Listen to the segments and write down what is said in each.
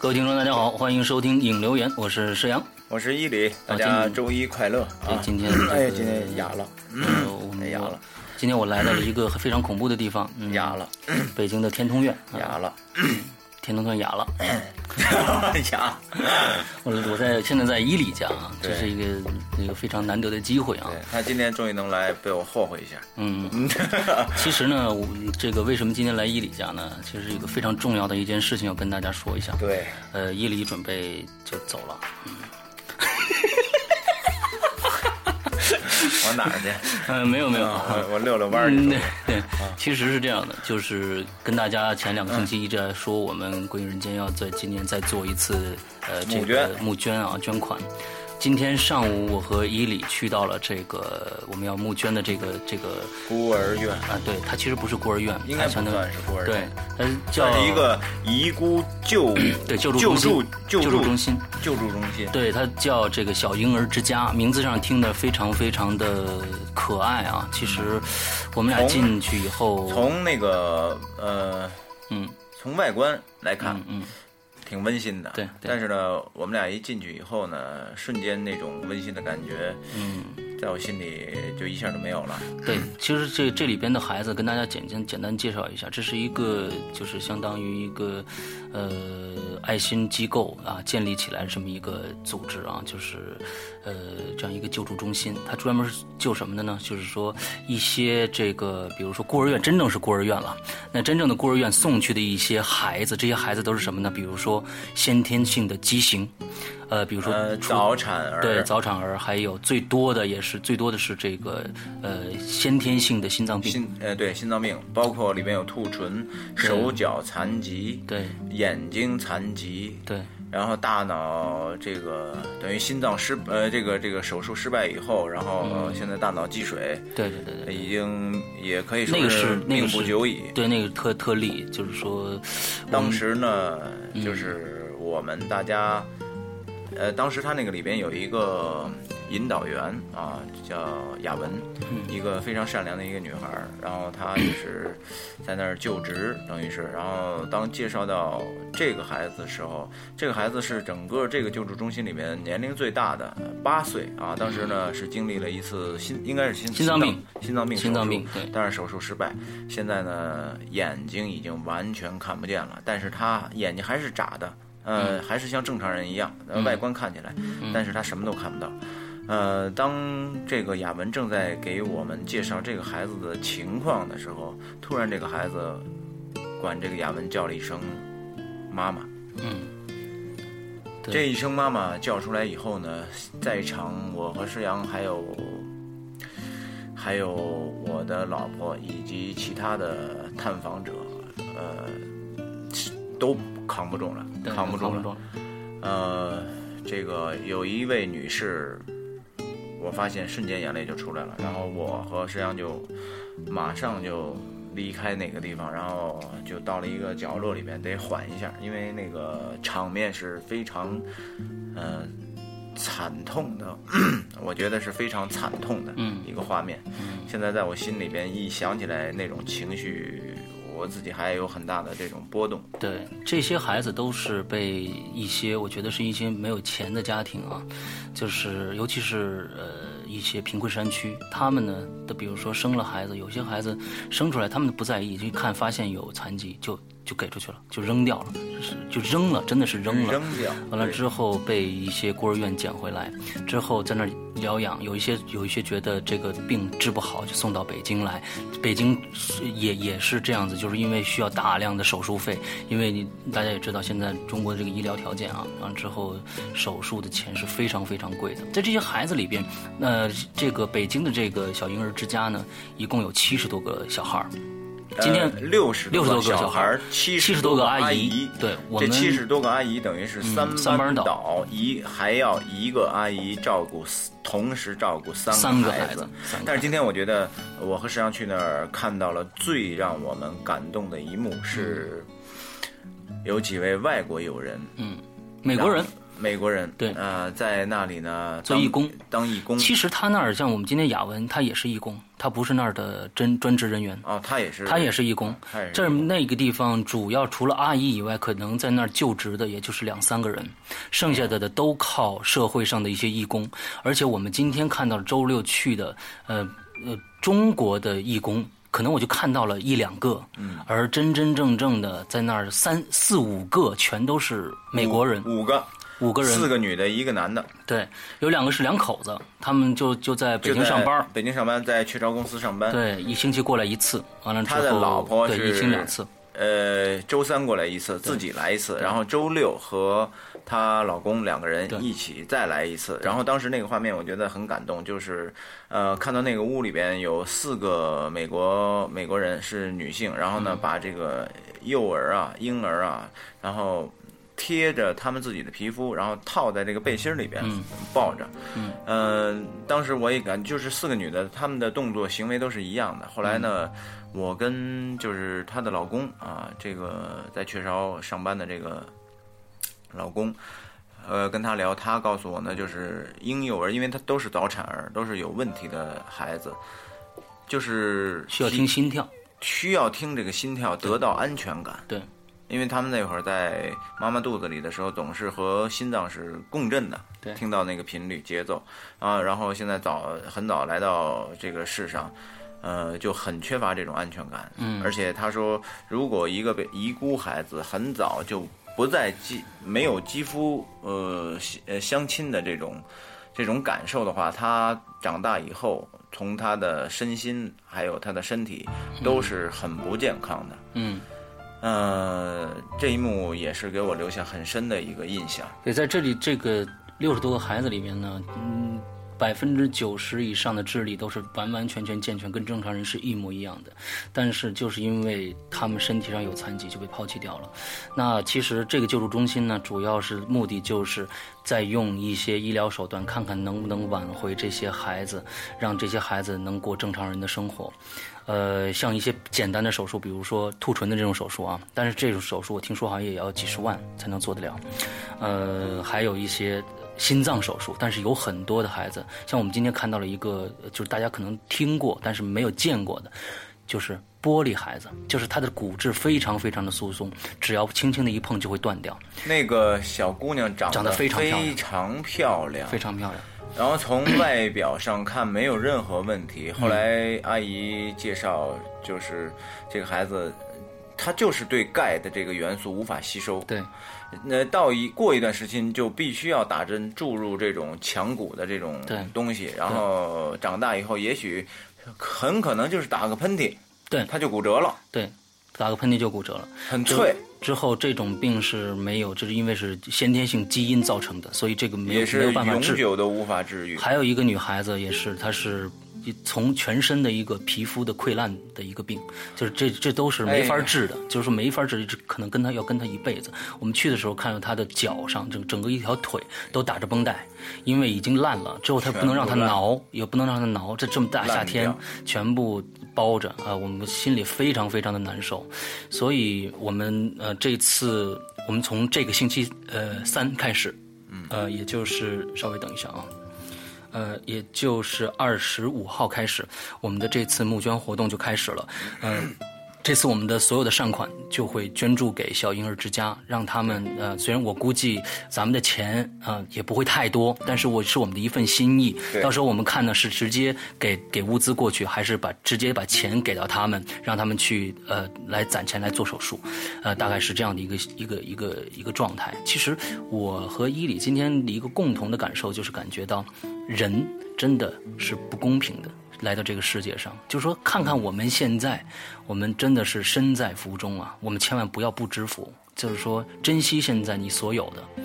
各位听众，大家好，欢迎收听影留言，我是石阳。我是伊里，大家周一快乐，啊！今天这个哎，今天哑了，呃，我们哑了，今天我来到了一个非常恐怖的地方，嗯哑了，北京的天通苑，啊哑了，天通苑哑了。哑。我我在现在在伊犁家啊，这是一个一个非常难得的机会啊。他今天终于能来，被我霍霍一下。嗯，其实呢，我这个为什么今天来伊犁家呢？其实是一个非常重要的一件事情要跟大家说一下。对，呃，伊犁准备就走了。往哪儿去？嗯，没有没有，啊我我溜溜弯儿对。对，其实是这样的，就是跟大家前两个星期一直在说，我们归于人间要在今年再做一次呃这个募捐啊捐款。今天上午我和伊里去到了这个我们要募捐的这个这个孤儿院，啊，对，它其实不是孤儿院，应该算是孤儿院对院，，它叫一个遗孤救对救助救助救助中心。救助中心。对，它叫这个小婴儿之家，名字上听的非常非常的可爱啊。其实我们俩进去以后，从那个呃，嗯从外观来看，嗯，挺温馨的。对对但是呢，我们俩一进去以后呢，瞬间那种温馨的感觉，嗯，在我心里就一下就没有了。对，其实这这里边的孩子跟大家简简简单介绍一下，这是一个就是相当于一个呃爱心机构啊建立起来这么一个组织啊，就是呃这样一个救助中心，它专门是救什么的呢？就是说一些这个比如说孤儿院，真正是孤儿院了，那真正的孤儿院送去的一些孩子，这些孩子都是什么呢？比如说先天性的畸形，呃，比如说呃，早产儿，对早产儿，还有最多的也是最多的是这个呃先天性的心脏病，心呃对心脏病，包括里面有兔唇、手脚残疾、对。眼睛残疾，对。然后大脑这个等于心脏失呃这个这个手术失败以后，然后、嗯。呃现在大脑积水，对对对对，已经也可以说那个是命不久矣。对那个特特例，就是说当时呢，嗯。就是我们大家，呃，当时他那个里边有一个引导员啊，叫雅文，嗯。一个非常善良的一个女孩儿，然后她就是在那儿就职，等于是，然后当介绍到这个孩子的时候，这个孩子是整个这个救助中心里面年龄最大的，八岁啊，当时呢是经历了一次心应该是心心脏病，心脏病手术，心脏病对。但是手术失败，现在呢眼睛已经完全看不见了，但是他眼睛还是眨的，呃，嗯。还是像正常人一样，呃，外观看起来，但是他什么都看不到。呃，当这个雅文正在给我们介绍这个孩子的情况的时候，突然这个孩子管这个雅文叫了一声“妈妈”。嗯。这一声“妈妈”叫出来以后呢，在场我和施阳还有还有我的老婆以及其他的探访者，呃，都扛不住了，扛不住了。呃，这个有一位女士，我发现瞬间眼泪就出来了，然后我和石阳就马上就离开哪个地方，然后就到了一个角落里面，得缓一下，因为那个场面是非常，呃，惨痛的，我觉得是非常惨痛的嗯一个画面。现在在我心里边一想起来那种情绪，我自己还有很大的这种波动。对，这些孩子都是被一些，我觉得是一些没有钱的家庭啊，就是尤其是呃一些贫困山区，他们呢的，比如说生了孩子，有些孩子生出来他们不在意，就一看发现有残疾就就给出去了，就扔掉了，就是就扔了，真的是扔了。扔掉完了之后被一些孤儿院捡回来，之后在那儿疗养，有一些有一些觉得这个病治不好，就送到北京来。北京是也也是这样子，就是因为需要大量的手术费，因为你大家也知道现在中国的这个医疗条件啊，完了之后手术的钱是非常非常贵的。在这些孩子里边，呃，这个北京的这个小婴儿之家呢，一共有七十多个小孩儿。今天六十60多个小小孩七70多多个阿阿姨对我这们七十多个阿姨等于是三三班倒倒，一还要一个阿姨照顾，同时照顾三三个孩孩子但是今天我觉得，我和石阳去那儿看到了最让我们感动的一幕是，有几位外国友人，嗯美国人，美国人，对呃，在那里呢做义工，当义工。其实他那儿像我们今天雅文，他也是义工，他不是那儿的真专职人员，哦，他也是，他也是义工。这儿那个地方主要除了阿姨以外，可能在那儿就职的也就是两三个人，剩下的的都靠社会上的一些义工。而且我们今天看到周六去的，呃呃，中国的义工。可能我就看到了一两个，嗯，而真真正正的在那儿三四五个全都是美国人，五个，五个人，四个女的，一个男的，对，有两个是两口子，他们就就在北京上班，北京上班，在雀巢公司上班。对，一星期过来一次，完了之后，他的老婆对是一星两次，呃，周三过来一次，自己来一次，然后周六和她老公两个人一起再来一次。然后当时那个画面我觉得很感动，就是呃，看到那个屋里边有四个美国美国人是女性，然后呢把这个幼儿啊、婴儿啊，然后。贴着他们自己的皮肤，然后套在这个背心里边，抱着。嗯，呃，当时我也感，就是四个女的，她们的动作行为都是一样的。后来呢，我跟就是她的老公啊，这个在雀巢上班的这个老公，呃，跟他聊，他告诉我呢，就是婴幼儿，因为他都是早产儿，都是有问题的孩子，就是需要听心跳，需要听这个心跳，得到安全感。对，因为他们那会儿在妈妈肚子里的时候，总是和心脏是共振的，对听到那个频率节奏啊，然后现在早很早来到这个世上，呃，就很缺乏这种安全感。嗯而且他说，如果一个被遗孤孩子很早就不再肌没有肌肤呃呃相亲的这种这种感受的话，他长大以后，从他的身心还有他的身体都是很不健康的。嗯，呃，这一幕也是给我留下很深的一个印象。对，在这里这个六十多个孩子里面呢，嗯，百分之九十以上的智力都是完完全全健全，跟正常人是一模一样的，但是就是因为他们身体上有残疾，就被抛弃掉了。那其实这个救助中心呢，主要是目的就是在用一些医疗手段，看看能不能挽回这些孩子，让这些孩子能过正常人的生活。呃，像一些简单的手术，比如说兔唇的这种手术啊，但是这种手术我听说好像也要几十万才能做得了。呃，还有一些心脏手术，但是有很多的孩子，像我们今天看到了一个，就是大家可能听过，但是没有见过的，就是玻璃孩子，就是他的骨质非常非常的疏松，只要轻轻的一碰就会断掉，那个小姑娘长长得非常漂亮非常漂亮，非常漂亮。然后从外表上看没有任何问题。后来阿姨介绍，就是这个孩子，他就是对钙的这个元素无法吸收。对，那到一过一段时间就必须要打针注入这种强骨的这种东西，然后长大以后也许很可能就是打个喷嚏，对他就骨折了，对，打个喷嚏就骨折了。很脆。之后这种病是没有，就是因为是先天性基因造成的，所以这个没有没有办法治。永久都无法治愈。还有一个女孩子也是，她是从全身的一个皮肤的溃烂的一个病，就是这这都是没法治的，就是说没法治，可能跟他要跟他一辈子。我们去的时候看到他的脚上整整个一条腿都打着绷带，因为已经烂了，之后他不能让她全部烂。挠，也不能让他挠，这这么大夏天全部包着啊、我们心里非常非常的难受，所以我们呃这次我们从这个星期呃三开始，嗯，呃也就是稍微等一下啊。呃，也就是二十五号开始，我们的这次募捐活动就开始了。嗯、这次我们的所有的善款就会捐助给小婴儿之家，让他们呃，虽然我估计咱们的钱啊、呃也不会太多，但是我是我们的一份心意。到时候我们看呢是直接给给物资过去，还是把直接把钱给到他们，让他们去呃来攒钱来做手术，呃，大概是这样的一个一个一个一个状态。其实我和伊里今天的一个共同的感受就是感觉到，人真的是不公平的。来到这个世界上，就是说，看看我们现在，我们真的是身在福中啊！我们千万不要不知福，就是说，珍惜现在你所有的，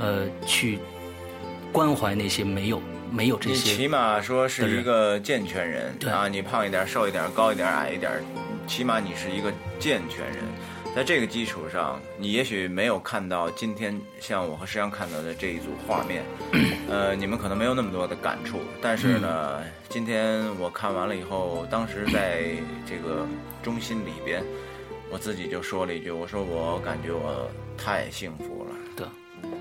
呃，去关怀那些没有没有这你些起码说是一个健全人对啊，你胖一点、瘦一点、高一点、矮一点，起码你是一个健全人。在这个基础上，你也许没有看到今天像我和石阳看到的这一组画面，呃，你们可能没有那么多的感触。但是呢，今天我看完了以后，当时在这个中心里边，我自己就说了一句，我说我感觉我太幸福了。对。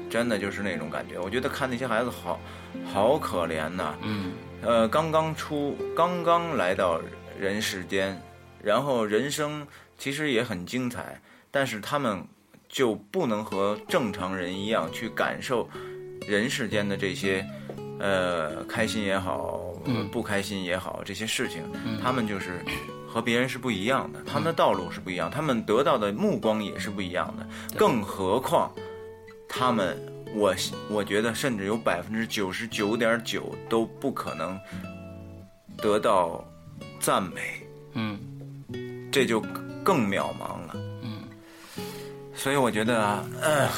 真的就是那种感觉。我觉得看那些孩子好，好可怜呐。嗯呃，刚刚出，刚刚来到人世间，然后人生其实也很精彩，但是他们就不能和正常人一样去感受人世间的这些，呃，开心也好，嗯不开心也好，这些事情，他们就是和别人是不一样的，他们的道路是不一样，他们得到的目光也是不一样的，更何况他们。我我觉得，甚至有百分之九十九点九都不可能得到赞美，嗯这就更渺茫了。嗯所以我觉得，呃，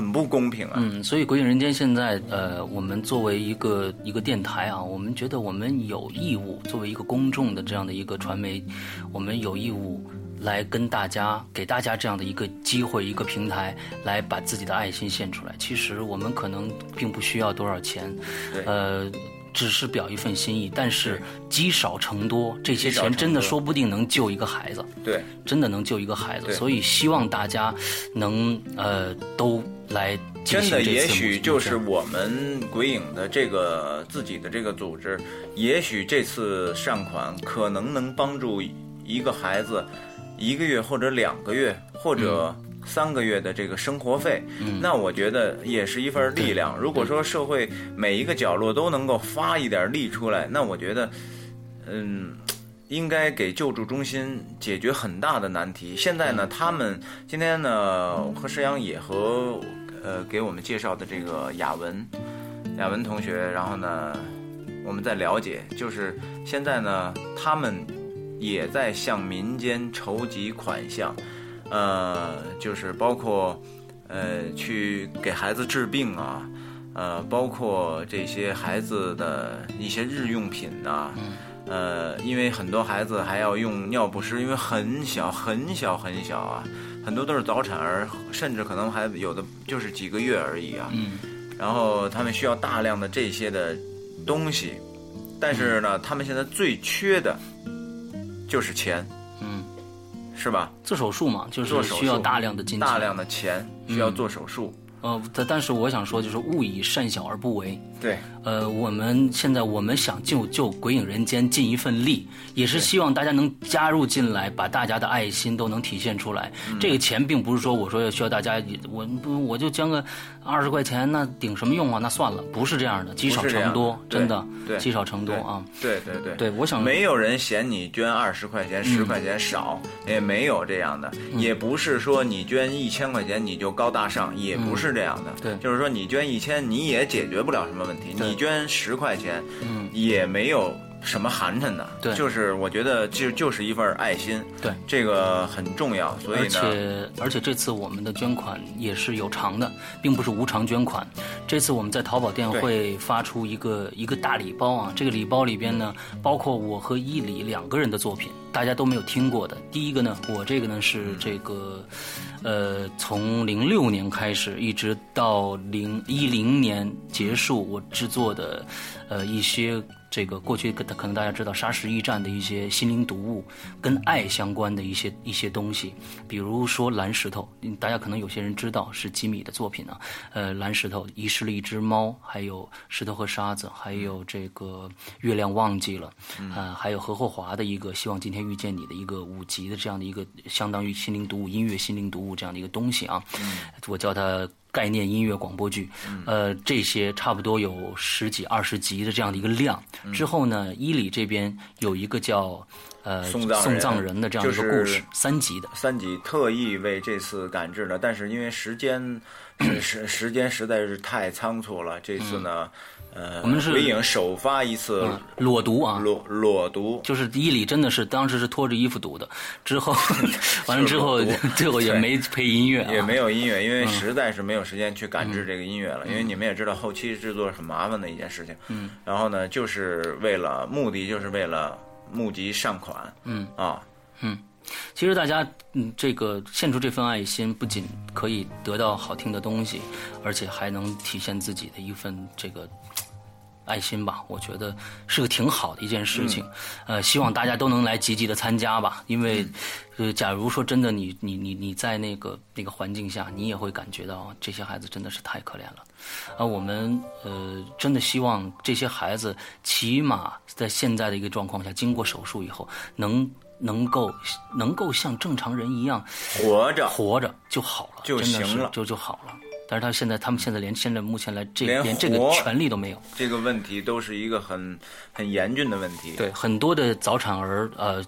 很不公平啊。嗯，所以《鬼影人间》现在，呃，我们作为一个一个电台啊，我们觉得我们有义务，作为一个公众的这样的一个传媒，我们有义务来跟大家，给大家这样的一个机会，一个平台，来把自己的爱心献出来。其实我们可能并不需要多少钱，呃。只是表一份心意，但是积少成多，这些钱真的说不定能救一个孩子。对，真的能救一个孩子，所以希望大家能呃都来真的，也许就是我们鬼影的这个自己的这个组织，也许这次善款可能能帮助一个孩子一个月或者两个月或者三个月的这个生活费。那我觉得也是一份力量。如果说社会每一个角落都能够发一点力出来，那我觉得，嗯。应该给救助中心解决很大的难题。现在呢，他们今天呢和石阳也和呃给我们介绍的这个雅文，雅文同学，然后呢我们在了解，就是现在呢他们也在向民间筹集款项，呃，就是包括呃去给孩子治病啊，呃，包括这些孩子的一些日用品呐、呃，因为很多孩子还要用尿不湿，因为很小很小很小啊，很多都是早产儿，甚至可能还有的就是几个月而已啊。嗯然后他们需要大量的这些的东西，但是呢，他们现在最缺的就是钱，嗯，是吧？做手术嘛，就是需要大量的金钱，大量的钱需要做手术，呃，但但是我想说，就是勿以善小而不为。对，呃，我们现在我们想就就鬼影人间尽一份力，也是希望大家能加入进来，把大家的爱心都能体现出来。嗯这个钱并不是说我说要需要大家，我不我就捐个二十块钱，那顶什么用啊？那算了，不是这样的，积少成多，真的，对积少成多啊。对对对。对，我想没有人嫌你捐二十块钱、十块钱少，也没有这样的，也不是说你捐一千块钱你就高大上，也不是这样的。对就是说你捐一千，你也解决不了什么问题；对你捐十块钱，嗯，也没有什么寒碜的。对就是我觉得就就是一份爱心，对。这个很重要。所以呢而，且而且这次我们的捐款也是有偿的，并不是无偿捐款。这次我们在淘宝店会发出一个一个大礼包啊，这个礼包里边呢，包括我和伊里两个人的作品，大家都没有听过的。第一个呢，我这个呢是这个，呃，从零六年开始一直到零一零年结束，我制作的，呃一些。这个过去可可能大家知道沙石驿站的一些心灵读物，跟爱相关的一些一些东西，比如说蓝石头，嗯大家可能有些人知道是吉米的作品啊，呃，蓝石头遗失了一只猫，还有石头和沙子，还有这个月亮忘记了，啊、还有何厚华的一个希望今天遇见你的一个五集的这样的一个相当于心灵读物音乐心灵读物这样的一个东西啊，我叫它。概念音乐广播剧，呃，这些差不多有十几、二十集的这样的一个量。之后呢，伊犁这边有一个叫呃送葬人。送葬人的这样一个故事，三集的。三集特意为这次赶制的，但是因为时间时时时间实在是太仓促了，这次呢，呃，我们是鬼影首发一次嗯裸读啊，裸裸读，就是伊里真的是当时是拖着衣服读的，之后 完了之后最后也没配音乐、啊，也没有音乐，因为嗯实在是没有时间去赶制这个音乐了。因为你们也知道，后期制作是很麻烦的一件事情。嗯，然后呢，就是为了目的，就是为了募集善款。嗯啊，其实大家嗯，这个献出这份爱心，不仅可以得到好听的东西，而且还能体现自己的一份这个爱心吧，我觉得是个挺好的一件事情。呃，希望大家都能来积极的参加吧，因为，呃，假如说真的你你你你在那个那个环境下，你也会感觉到这些孩子真的是太可怜了。啊，我们呃真的希望这些孩子起码在现在的一个状况下，经过手术以后，能能够能够像正常人一样活着活着就好了，就行了就就好了。但是他现在，他们现在连现在目前来这连连这个权利都没有。这个问题都是一个很很严峻的问题。对，很多的早产儿，呃，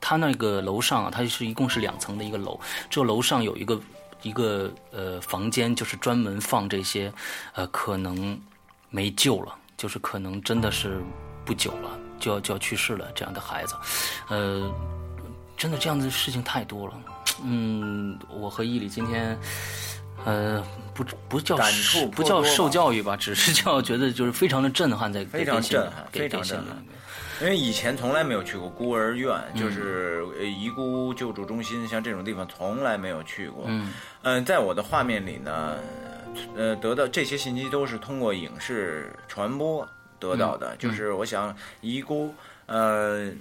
他那个楼上啊，它是一共是两层的一个楼，这个楼上有一个一个呃房间，就是专门放这些，呃，可能没救了，就是可能真的是不久了，就要就要去世了这样的孩子，呃，真的这样的事情太多了。嗯，我和伊里今天。呃，不不叫感触不叫受教育吧，只是叫觉得就是非常的震撼，在非常震撼非常震撼因为以前从来没有去过孤儿院，就是呃遗孤救助中心，像这种地方从来没有去过。嗯嗯，在我的画面里呢，呃，得到这些信息都是通过影视传播得到的。就是我想遗孤，呃，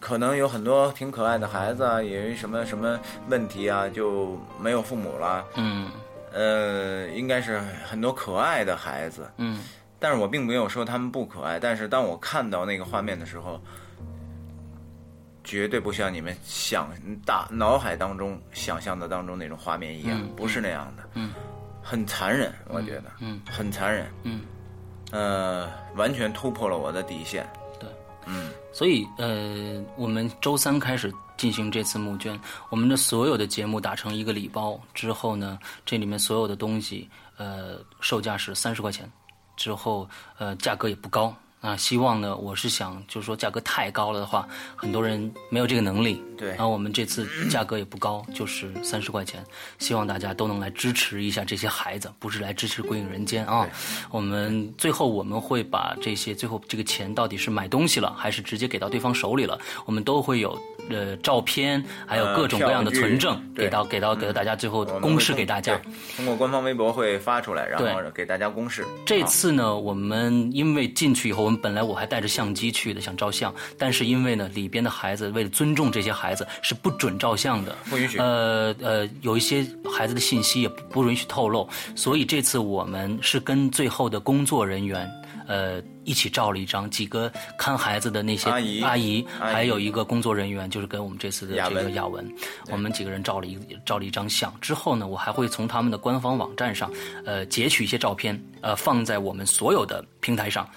可能有很多挺可爱的孩子啊，因为什么什么问题啊，就没有父母了。嗯呃，应该是很多可爱的孩子。嗯但是我并没有说他们不可爱，但是当我看到那个画面的时候，绝对不像你们想大脑海当中想象的当中那种画面一样，嗯不是那样的，嗯很残忍，我觉得，嗯很残忍，嗯，呃，完全突破了我的底线，对。嗯，所以呃，我们周三开始进行这次募捐，我们的所有的节目打成一个礼包之后呢，这里面所有的东西，呃，售价是三十块钱，之后呃价格也不高啊。希望呢，我是想就是说价格太高了的话，很多人没有这个能力。对然后我们这次价格也不高，就是三十块钱，希望大家都能来支持一下这些孩子，不是来支持《鬼影人间》啊。我们最后我们会把这些最后这个钱到底是买东西了，还是直接给到对方手里了，我们都会有呃照片，还有各种各样的存证，对给到给到给到大家，最后公示给大家。对通过官方微博会发出来，然后给大家公示。这啊次呢，我们因为进去以后，我们本来我还带着相机去的，想照相，但是因为呢，里边的孩子为了尊重这些孩子，是不准照相的，不允许呃呃，有一些孩子的信息也不不允许透露，所以这次我们是跟最后的工作人员。呃，一起照了一张，几个看孩子的那些阿姨阿姨，还有一个工作人员，就是跟我们这次的这个雅文。我们几个人照了一照了一张相。之后呢，我还会从他们的官方网站上，呃，截取一些照片，呃，放在我们所有的平台上，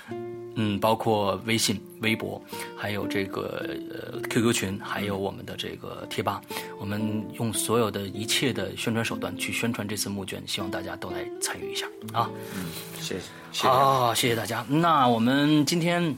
嗯，包括微信、微博，还有这个呃 QQ 群，还有我们的这个贴吧，我们用所有的一切的宣传手段去宣传这次募捐，希望大家都来参与一下啊。谢谢，谢谢。好，谢谢大家。那我们今天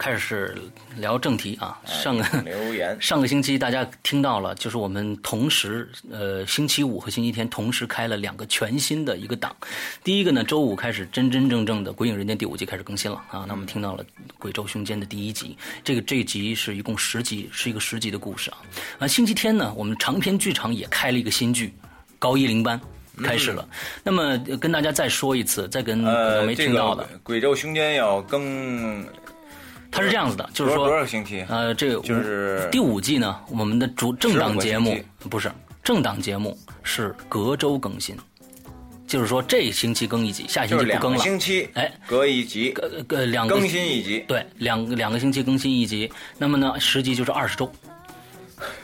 开始聊正题啊。上个留言 上个星期大家听到了，就是我们同时呃星期五和星期天同时开了两个全新的一个档。第一个呢，周五开始真真正正的《鬼影人间》第五季开始更新了啊。那我们听到了《鬼咒凶间》的第一集，这个这一集是一共十集，是一个十集的故事啊。啊，星期天呢，我们长篇剧场也开了一个新剧《高一零班》。开始了，那么呃跟大家再说一次，再跟没听到的，个鬼咒凶间要更它是这样子的，就是说多少个星期？呃，这个就是第五季呢，我们的主正档节目12个星不是正档节目是隔周更新，就是说这星期更一集，下星期不更了。星期，哎，隔一集呃呃，两个更新一集。对，两个两个星期更新一集，那么呢，十集就是二十周。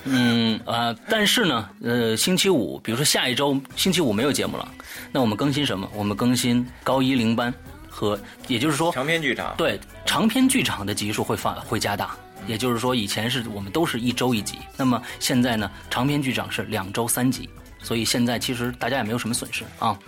嗯呃，但是呢，呃，星期五，比如说下一周星期五没有节目了，那我们更新什么？我们更新高一零班和，也就是说，长篇剧场，对长篇剧场的集数会放会加大，也就是说，以前是我们都是一周一集，那么现在呢，长篇剧场是两周三集，所以现在其实大家也没有什么损失啊，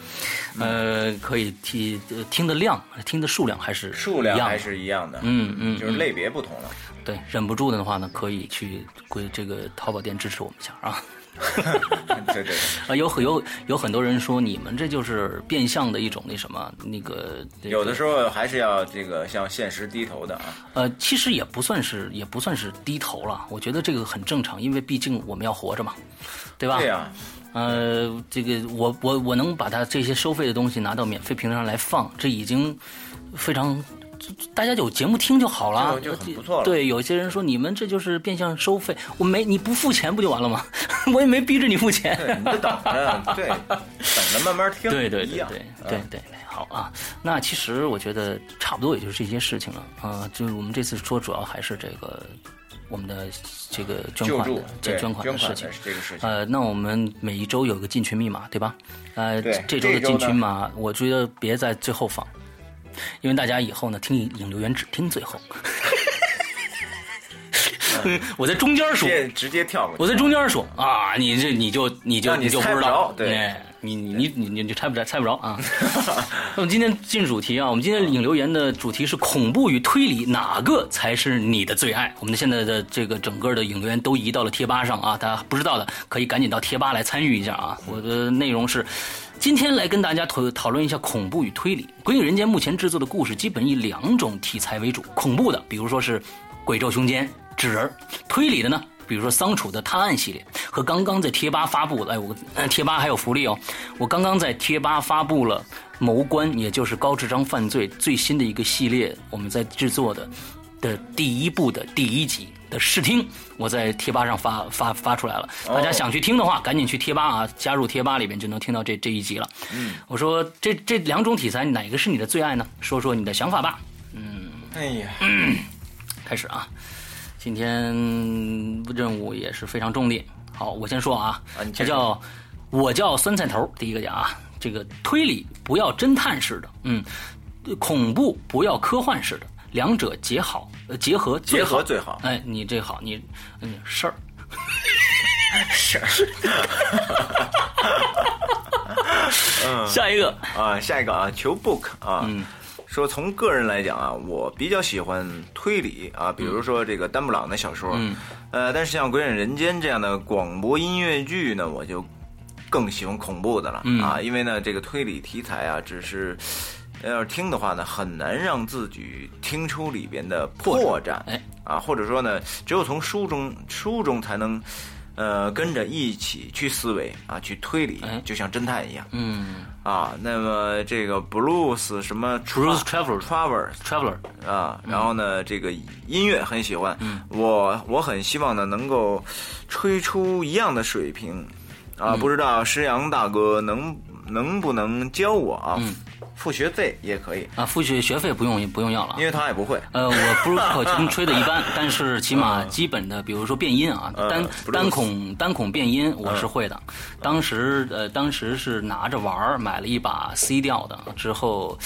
呃，可以听呃听的量、听的数量还是数量还是一样的，嗯嗯就是类别不同了。对，忍不住的话呢，可以去归这个淘宝店支持我们一下啊。对对对，啊，有很有有很多人说你们这就是变相的一种那什么那个，有的时候还是要这个向现实低头的啊。呃，其实也不算是也不算是低头了，我觉得这个很正常，因为毕竟我们要活着嘛，对吧？对呀、呃，这个我我我能把它这些收费的东西拿到免费平台上来放，这已经非常大家有节目听就好了，就就很不错了对，有些人说你们这就是变相收费，我没你不付钱不就完了吗？我也没逼着你付钱。对，你就等着，对，等着慢慢听，对对，对对对好啊。那其实我觉得差不多也就是这些事情了啊。就是我们这次说主要还是这个我们的这个捐款的这捐捐款的事情捐款的。这个事情，呃，那我们每一周有个进群密码，对吧？呃，这周的进群码，我觉得别在最后放，因为大家以后呢听引留言只听最后。我在中间说，直接跳过。我在中间说啊，你这你就你就让你就不知道着，对哎你你你你你猜不着猜不着啊。那么今天进主题啊，我们今天引留言的主题是恐怖与推理，哪个才是你的最爱？我们的现在的这个整个的引留言都移到了贴吧上啊，大家不知道的可以赶紧到贴吧来参与一下啊。我的内容是。今天来跟大家讨讨论一下恐怖与推理。《鬼影人间》目前制作的故事基本以两种题材为主，恐怖的，比如说是鬼咒凶间、纸人；推理的呢，比如说桑楚的探案系列和刚刚在贴吧发布的，哎，我呃 贴吧还有福利哦，我刚刚在贴吧发布了谋官，也就是高智商犯罪最新的一个系列，我们在制作的的第一部的第一集的试听，我在贴吧上发发发出来了。大家想去听的话，赶紧去贴吧啊，加入贴吧里边就能听到这这一集了。嗯，我说这这两种题材哪个是你的最爱呢？说说你的想法吧。嗯哎呀，开始啊，今天任务也是非常重的。好，我先说啊这叫我叫酸菜头，第一个讲啊，这个推理不要侦探式的，嗯，恐怖不要科幻式的，两者结好呃结合最结合最好。哎，你这好，你嗯事儿。是 下一个，啊，下一个啊，求 book 啊，说从个人来讲啊，我比较喜欢推理啊，比如说这个丹布朗的小说，呃，但是像《鬼影人间》这样的广播音乐剧呢，我就更喜欢恐怖的了、啊，因为呢，这个推理题材啊，只是。要是听的话呢，很难让自己听出里边的破绽，哎啊，或者说呢，只有从书中书中才能，呃，跟着一起去思维啊，去推理，哎就像侦探一样。嗯啊，那么这个 blues 什么 Blues Traveler traveler，Traveler，啊，然后呢，这个音乐很喜欢，我我很希望呢能够吹出一样的水平啊，不知道石阳大哥能能不能教我啊？付学费也可以，啊，付学学费不用不用要了啊因。为他也不会。呃，我不是 口琴吹的一般，但是起码基本的，比如说变音啊，嗯单单孔 单孔变音我是会的。当时呃，当时是拿着玩儿，买了一把 C 调的，之后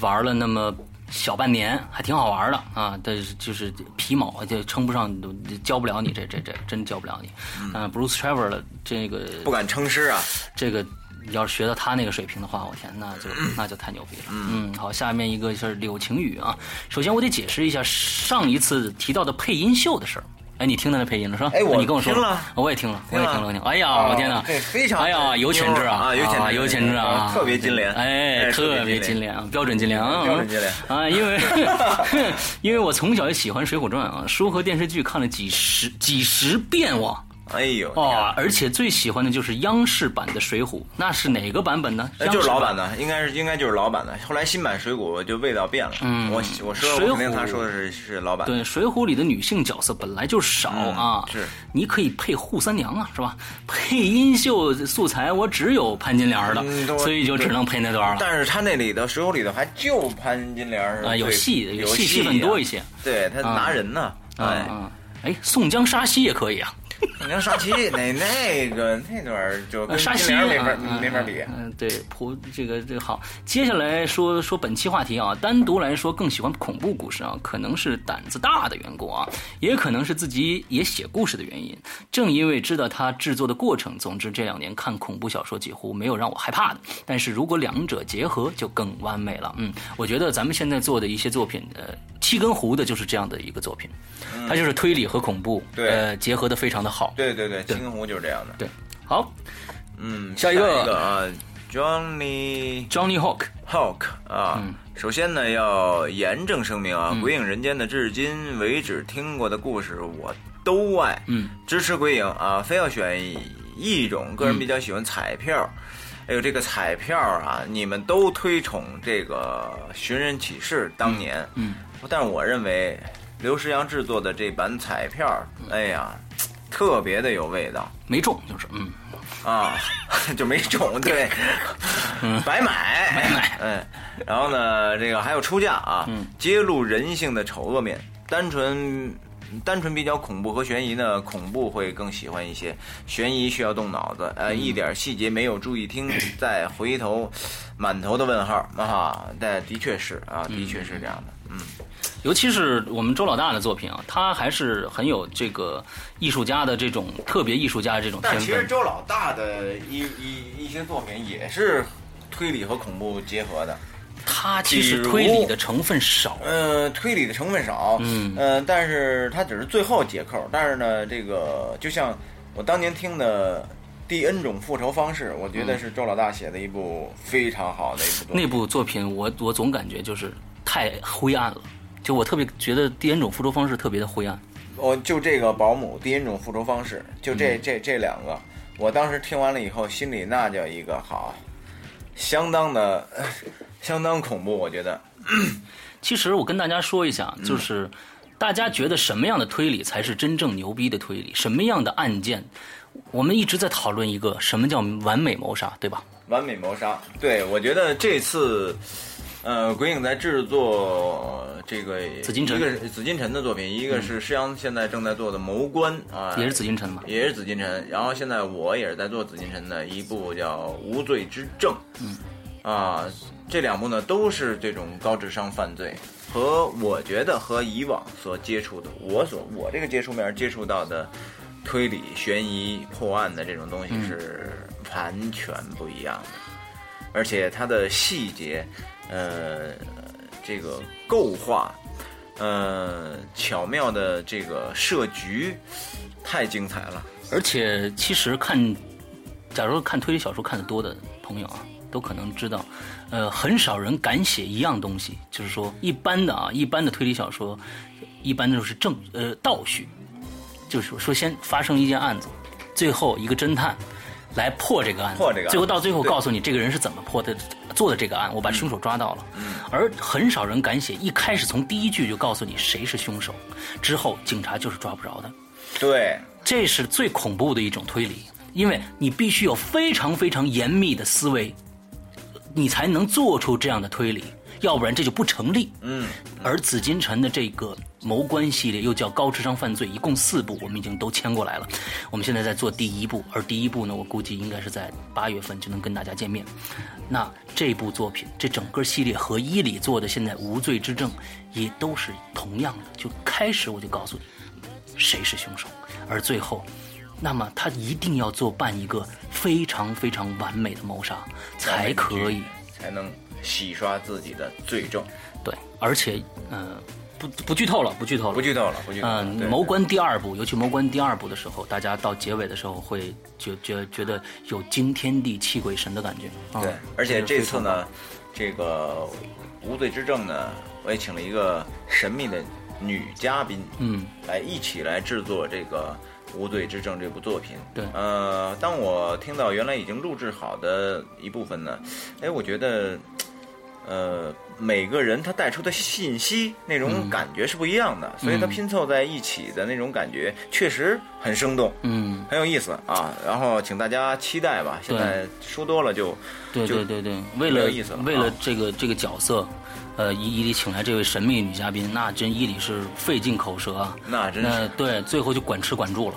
玩了那么。小半年还挺好玩的啊，但是就是皮毛就称不上，教不了你，这这这真教不了你。嗯、b r u c e Trevor 的这个不敢称师啊，这个要是学到他那个水平的话，我天，那就那就太牛逼了。嗯，好，下面一个是柳晴雨啊。首先我得解释一下上一次提到的配音秀的事儿。哎，你听到那配音了是吧？哎我你跟我说听了我也听了，我也听了，我听了。哎呀，啊我天哪，对非常哎呀，有潜质啊啊有潜质有潜质啊，特别金莲哎，哎特别金金莲啊，标准金莲啊，标准金莲啊，因为 因为我从小就喜欢《水浒传》啊，书和电视剧看了几十几十遍哇。哎呦，哦，而且最喜欢的就是央视版的《水浒》，那是哪个版本呢？那就是老版的。应该是应该就是老版的。后来新版水浒就味道变了。嗯，我我说水浒我肯定他说的是是老版。对，《水浒》里的女性角色本来就少啊，是你可以配扈三娘啊，是吧？配音秀素材我只有潘金莲的，嗯所以就只能配那段了。但是他那里的水浒里头还就潘金莲是啊，有戏，有戏戏份多一些。对他拿人呢，哎，嗯，哎，宋江杀西也可以啊。宋江杀妻那那个那段儿就跟金沙溪莲没法啊没法比。嗯，对，普这个这个好。接下来说说本期话题啊，单独来说更喜欢恐怖故事啊，可能是胆子大的缘故啊，也可能是自己也写故事的原因。正因为知道他制作的过程，总之这两年看恐怖小说几乎没有让我害怕的。但是如果两者结合，就更完美了。嗯，我觉得咱们现在做的一些作品，呃，七根胡的就是这样的一个作品，它就是推理和恐怖，对呃，结合的非常的好。对对对，七根湖就是这样的。对，好嗯，下一一个啊，Johnny，Johnny Hawk。Hawk 啊，首先呢要严正声明啊，鬼影人间》的至今为止听过的故事我都爱，嗯，支持鬼影啊，非要选一种，个人比较喜欢彩票。哎呦，这个彩票啊，你们都推崇这个《寻人启事》当年，嗯，但是我认为刘诗阳制作的这版彩票，哎呀，特别的有味道没中就是嗯，啊，就没中，对，白买，白买嗯，然后呢，这个还有出价啊，揭露人性的丑恶面，单纯。单纯比较恐怖和悬疑呢，恐怖会更喜欢一些，悬疑需要动脑子，呃，一点细节没有注意听，再回头，满头的问号啊！但的确是啊，的确是这样的，嗯，尤其是我们周老大的作品啊，他还是很有这个艺术家的这种特别艺术家的这种天但其实。周老大的一一一些作品也是推理和恐怖结合的，他其实推理的成分少，呃，推理的成分少，嗯呃，但是他只是最后解扣。但是呢，这个就像我当年听的《第 N 种复仇方式》，我觉得是周老大写的一部非常好的一部作品。那部作品我我总感觉就是太灰暗了，就我特别觉得第 N 种复仇方式特别的灰暗。我就这个保姆《第 N 种复仇方式》，就这、这这两个，我当时听完了以后，心里那叫一个好，相当的呃 相当恐怖，我觉得。其实我跟大家说一下，嗯就是大家觉得什么样的推理才是真正牛逼的推理？什么样的案件？我们一直在讨论一个什么叫完美谋杀，对吧？完美谋杀，对我觉得这次，呃，鬼影在制作这个紫禁城一个是紫禁城的作品，一个是施阳现在正在做的谋官啊，也是紫禁城嘛。也是紫禁城，然后现在我也是在做紫禁城的一部叫《无罪之证》，嗯，啊，这两部呢都是这种高智商犯罪，和我觉得和以往所接触的，我所我这个接触面接触到的推理、悬疑、破案的这种东西是完全不一样的，而且它的细节，呃，这个构画。呃，巧妙的这个设局太精彩了。而且其实看，假如看推理小说看得多的朋友啊，都可能知道，呃，很少人敢写一样东西，就是说一般的啊，一般的推理小说，一般都是正呃倒叙，就是说先发生一件案子，最后一个侦探来破这个案子，破这个案子。最后到最后告诉你这个人是怎么破的，做的这个案，我把凶手抓到了。而很少人敢写一开始从第一句就告诉你谁是凶手，之后警察就是抓不着的。对，这是最恐怖的一种推理，因为你必须有非常非常严密的思维，你才能做出这样的推理，要不然这就不成立。嗯，而紫禁城的这个谋官系列又叫高智商犯罪，一共四部，我们已经都签过来了。我们现在在做第一部，而第一部呢，我估计应该是在八月份就能跟大家见面。那这部作品，这整个系列和伊里做的现在《无罪之证》也都是同样的，就开始我就告诉你谁是凶手，而最后。那么他一定要做办一个非常非常完美的谋杀，才可以。才能洗刷自己的罪证。对，而且，呃，不不剧透了，不剧透了，不剧透了，不剧透了。嗯，对谋官第二部，尤其谋官第二部的时候，大家到结尾的时候会觉觉觉得有惊天地泣鬼神的感觉。啊对，而且这次，呢，这个无罪之证呢，我也请了一个神秘的女嘉宾，嗯，来一起来制作这个《无罪之证》这部作品。对呃，当我听到原来已经录制好的一部分呢，哎，我觉得，呃，每个人他带出的信息那种感觉是不一样的，所以它拼凑在一起的那种感觉确实很生动。嗯，很有意思啊，然后请大家期待吧。现在说多了就对对对对，为了有意思了为了啊这个这个角色，呃，伊伊里请来这位神秘女嘉宾，那真伊里是费尽口舌啊。那真是那对，最后就管吃管住了。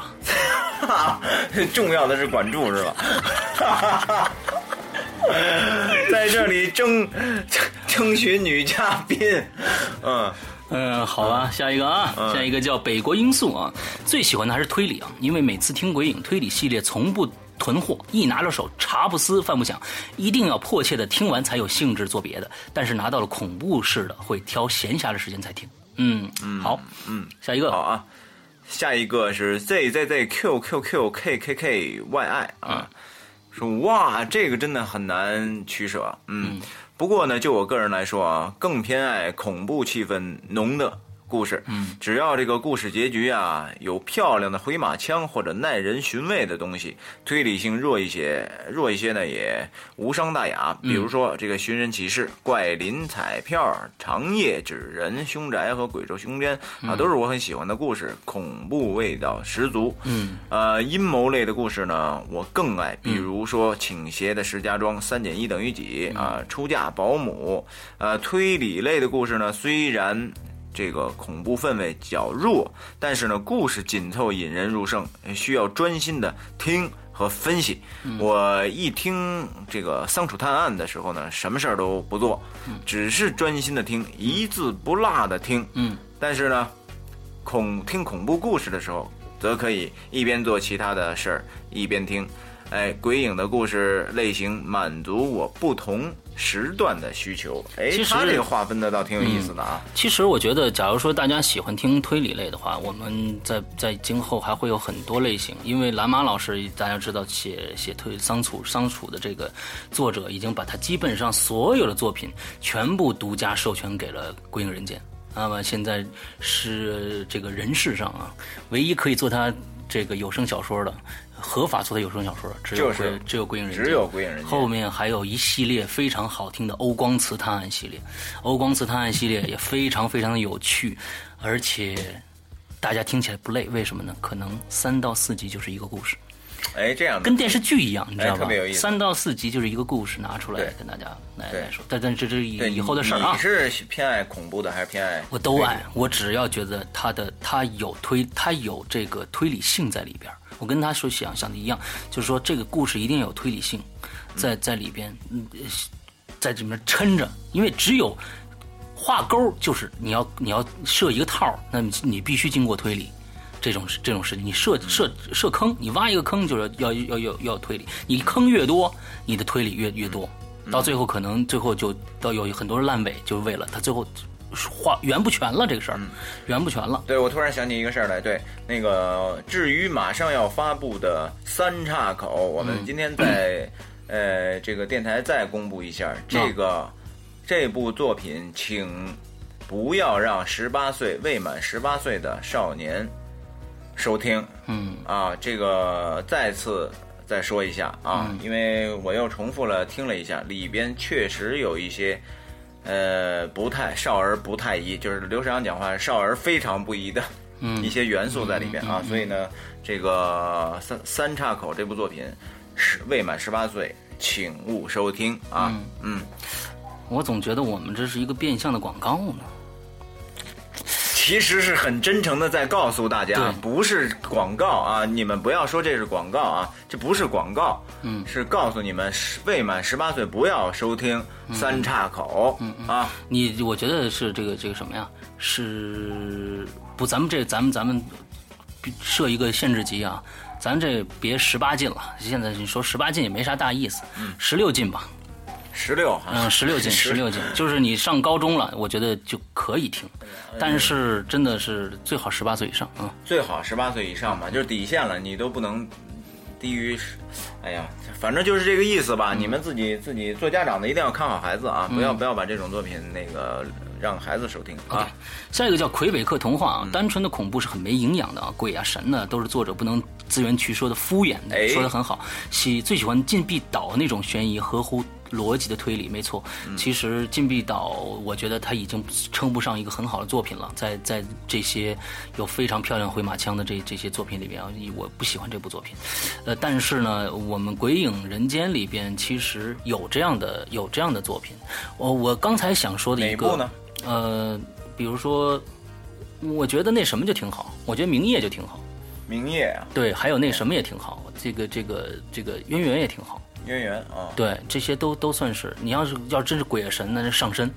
重要的是管住是吧？在这里争 争取女嘉宾，嗯，嗯，好吧，下一个啊，下一个叫北国罂粟啊，最喜欢的还是推理啊，因为每次听鬼影推理系列从不囤货，一拿到手茶不思饭不想，一定要迫切的听完才有兴致做别的，但是拿到了恐怖式的会挑闲暇的时间才听。嗯，好，嗯，下一个。好啊。下一个是 Z Z Z Q Q Q K K K Y I 啊，说哇，这个真的很难取舍，嗯，不过呢，就我个人来说啊，更偏爱恐怖气氛浓的故事，嗯，只要这个故事结局啊有漂亮的回马枪或者耐人寻味的东西，推理性弱一些，弱一些呢也无伤大雅。比如说这个寻人启事、怪林彩票、长夜纸人、凶宅和鬼咒凶间啊，都是我很喜欢的故事，恐怖味道十足。嗯，呃，阴谋类的故事呢，我更爱，比如说倾斜的石家庄、三减一等于几啊、出嫁保姆，呃，推理类的故事呢，虽然。这个恐怖氛围较弱，但是呢，故事紧凑引人入胜，需要专心的听和分析。我一听这个桑楚探案的时候呢，什么事儿都不做，只是专心的听，一字不落的听。嗯，但是呢，恐听恐怖故事的时候，则可以一边做其他的事儿，一边听。哎，鬼影的故事类型满足我不同时段的需求。哎其，实他这个划分的倒挺有意思的啊。其实我觉得，假如说大家喜欢听推理类的话，我们在在今后还会有很多类型，因为蓝马老师大家知道写写推桑楚桑楚的这个作者已经把他基本上所有的作品全部独家授权给了《归影人间》。那么现在是这个人世上啊，唯一可以做他这个有声小说的，合法做的有声小说，只有就是归只有《归影人间》，只有《归影人间》后面还有一系列非常好听的欧光慈探案系列，欧光慈探案系列也非常非常的有趣，而且大家听起来不累，为什么呢？可能三到四集就是一个故事，哎，这样的跟电视剧一样，你知道吧三到四集就是一个故事拿出来跟大家来来说，但但这这是以以后的事儿啊你。是偏爱恐怖的还是偏爱？我都爱，我只要觉得他的他有推，他有这个推理性在里边儿。我跟他说想想的一样，就是说这个故事一定要有推理性，在在里边，在这里面撑着，因为只有画钩，就是你要你要设一个套，那你你必须经过推理。这种这种事情，你设设设坑，你挖一个坑就是要要要要要推理，你坑越多，你的推理越越多，到最后可能最后就到有很多烂尾，就是为了他最后画圆不全了这个事儿，圆不全了。对，我突然想起一个事儿来。对，那个至于马上要发布的三岔口，我们今天在、呃这个电台再公布一下这个、这部作品，请不要让十八岁未满十八岁的少年收听。嗯啊，这个再次再说一下啊，因为我又重复了听了一下，里边确实有一些。呃，不太少儿不太宜，就是刘世阳讲话，少儿非常不宜的 一些元素在里边啊，所以呢，这个三三岔口这部作品是未满十八岁，请勿收听啊。嗯，我总觉得我们这是一个变相的广告呢。其实是很真诚的在告诉大家，不是广告啊，你们不要说这是广告啊，这不是广告，嗯是告诉你们未满十八岁不要收听三岔口嗯啊。你我觉得是这个这个什么呀？是不？咱们这咱们咱们设一个限制级啊，咱这别十八禁了。现在你说十八禁也没啥大意思，十六禁吧。十六啊，嗯，十六禁，十六禁，就是你上高中了，我觉得就可以听，但是真的是最好十八岁以上啊。最好十八岁以上吧，就是底线了，你都不能低于十。哎呀，反正就是这个意思吧。嗯你们自己自己做家长的一定要看好孩子啊，不要不要把这种作品那个让孩子收听啊。下一个叫魁北克童话嗯啊，单纯的恐怖是很没营养的啊，鬼啊神呢都是作者不能自圆其说的敷衍的，哎说的很好。喜最喜欢禁闭岛那种悬疑合乎逻辑的推理，没错。嗯其实禁闭岛，我觉得它已经称不上一个很好的作品了，在在这些有非常漂亮回马枪的这这些作品里边啊，我不喜欢这部作品。呃，但是呢，我们《鬼影人间》里边其实有这样的有这样的作品。我我刚才想说的一个？呃，比如说，我觉得那什么就挺好，我觉得明夜就挺好，明夜啊，对，还有那什么也挺好，这个这个这个渊源也挺好，渊源啊，对，这些都都算是。你要是要真是鬼啊神，那是上身，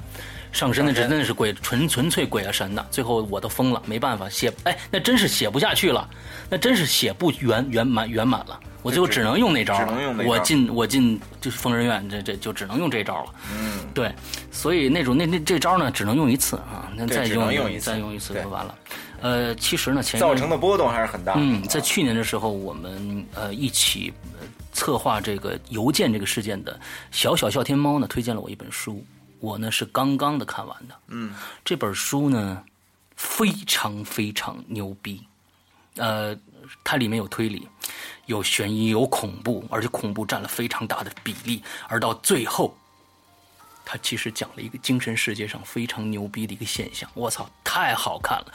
上身的真的是鬼纯纯粹鬼啊神的。最后我都疯了，没办法写，哎，那真是写不下去了，那真是写不圆圆满圆满了。我最后只只能用那招了，只能用那招我进我进就是疯人院，这这就只能用这招了。嗯，对，所以那种那那这招呢，只能用一次啊，那再用用一次再用一次就完了。呃，其实呢，前造成的波动还是很大。嗯，在去年的时候，我们呃一起呃策划这个邮件这个事件的小小笑天猫呢，推荐了我一本书，我呢是刚刚的看完的。嗯，这本书呢非常非常牛逼。呃，它里面有推理，有悬疑，有恐怖，而且恐怖占了非常大的比例。而到最后，它其实讲了一个精神世界上非常牛逼的一个现象。我操，太好看了！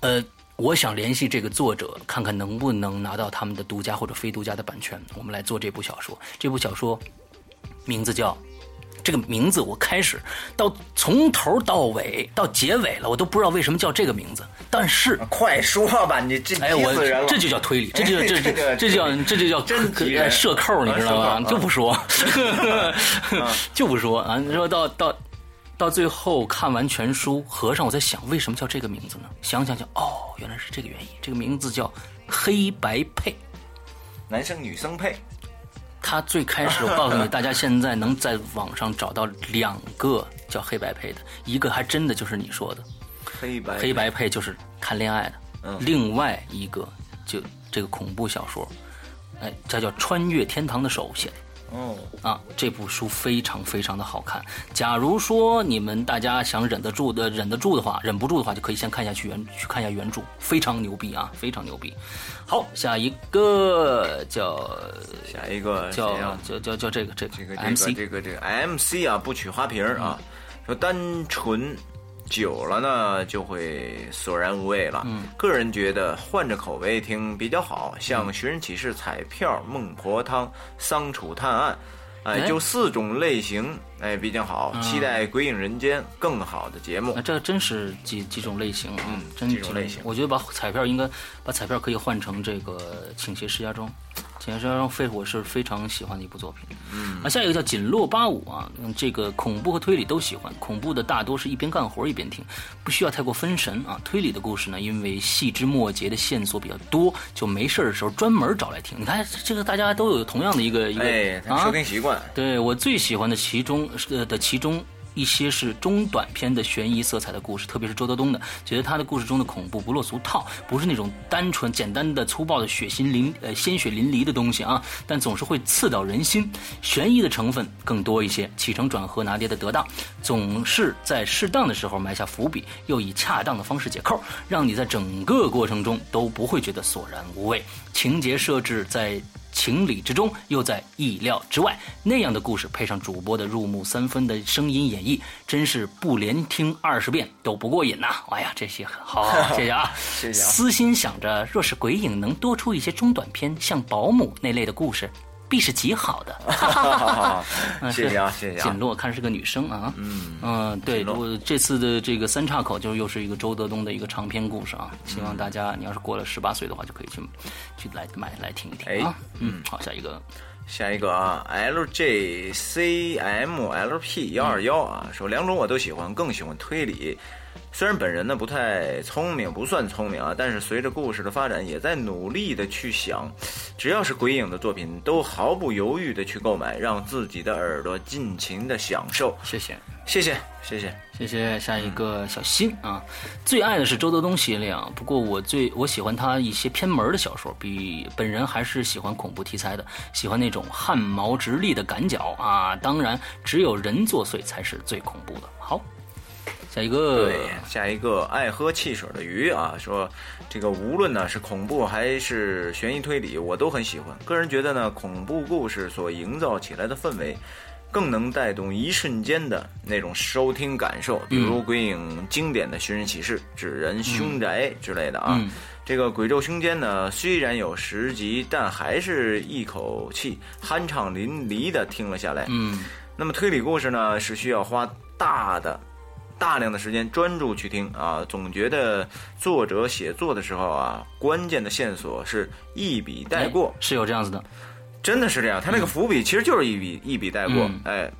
呃，我想联系这个作者，看看能不能拿到他们的独家或者非独家的版权，我们来做这部小说。这部小说名字叫。这个名字我开始到从头到尾到结尾了，我都不知道为什么叫这个名字。但是快说吧，你这哎我这就叫推理，这就这这这叫这就叫真设扣，你知道吗？就不说，就不说啊！你说到到到最后看完全书，合上我在想，为什么叫这个名字呢？想想想，哦，原来是这个原因。这个名字叫黑白配，男生女生配。他最开始，我告诉你，大家现在能在网上找到两个叫黑白配的，一个还真的就是你说的黑白黑白配，就是谈恋爱的。嗯，另外一个就这个恐怖小说，哎，这叫《穿越天堂的手》写的。哦啊，这部书非常非常的好看。假如说你们大家想忍得住的、忍得住的话，忍不住的话，就可以先看一下去原去看一下原著，非常牛逼啊，非常牛逼。好，下一个叫下一个叫叫叫叫这个这个这个 MC 这个这个 MC 啊，不取花瓶啊，说单纯。久了呢，就会索然无味了。嗯，个人觉得换着口味听比较好，像《寻人启事》彩票、孟婆汤、桑楚探案，哎，就四种类型，哎，比较好。期待《鬼影人间》更好的节目。那这真是几几种类型啊？嗯，真几种类型。我觉得把彩票应该把彩票可以换成这个《倾斜石家庄》。《钱山飞》我是非常喜欢的一部作品，嗯，啊，下一个叫锦落八五啊，这个恐怖和推理都喜欢，恐怖的大多是一边干活一边听，不需要太过分神啊。推理的故事呢，因为细枝末节的线索比较多，就没事的时候专门找来听。你看这个大家都有同样的一个一个收听习惯，对我最喜欢的其中呃的其中。一些是中短篇的悬疑色彩的故事，特别是周德东的，觉得他的故事中的恐怖不落俗套，不是那种单纯简单的粗暴的血腥淋呃鲜血淋漓的东西啊，但总是会刺到人心，悬疑的成分更多一些，起承转合拿捏的得当，总是在适当的时候埋下伏笔，又以恰当的方式解扣，让你在整个过程中都不会觉得索然无味，情节设置在。情理之中，又在意料之外，那样的故事配上主播的入木三分的声音演绎，真是不连听二十遍都不过瘾呐！哎呀，这些好，谢谢啊，谢谢。私心想着，若是鬼影能多出一些中短篇，像保姆那类的故事。必是极好的，谢谢啊，谢谢。锦落看是个女生啊，嗯嗯，对，我这次的这个三岔口就又是一个周德东的一个长篇故事啊，希望大家你要是过了十八岁的话，就可以去去来买来听一听啊。嗯，好，下一个，下一个啊，LJCMLP 幺二幺啊，说两种我都喜欢，更喜欢推理。虽然本人呢不太聪明，不算聪明啊，但是随着故事的发展，也在努力的去想，只要是鬼影的作品，都毫不犹豫的去购买，让自己的耳朵尽情的享受。谢谢，谢谢，谢谢，谢谢。下一个小新啊，最爱的是周德东系列啊，不过我最我喜欢他一些偏门的小说，比本人还是喜欢恐怖题材的，喜欢那种汗毛直立的赶脚啊，当然只有人作祟才是最恐怖的。好。下一个，对，下一个爱喝汽水的鱼啊，说这个无论呢是恐怖还是悬疑推理，我都很喜欢。个人觉得呢，恐怖故事所营造起来的氛围，更能带动一瞬间的那种收听感受。比如鬼影经典的《寻人启事》《纸人凶宅》之类的啊。这个《鬼咒凶间》呢，虽然有十集，但还是一口气酣畅淋漓的听了下来。嗯，那么推理故事呢，是需要花大的。大量的时间专注去听啊，总觉得作者写作的时候啊，关键的线索是一笔带过，是有这样子的，真的是这样。他那个伏笔其实就是一笔一笔带过，哎。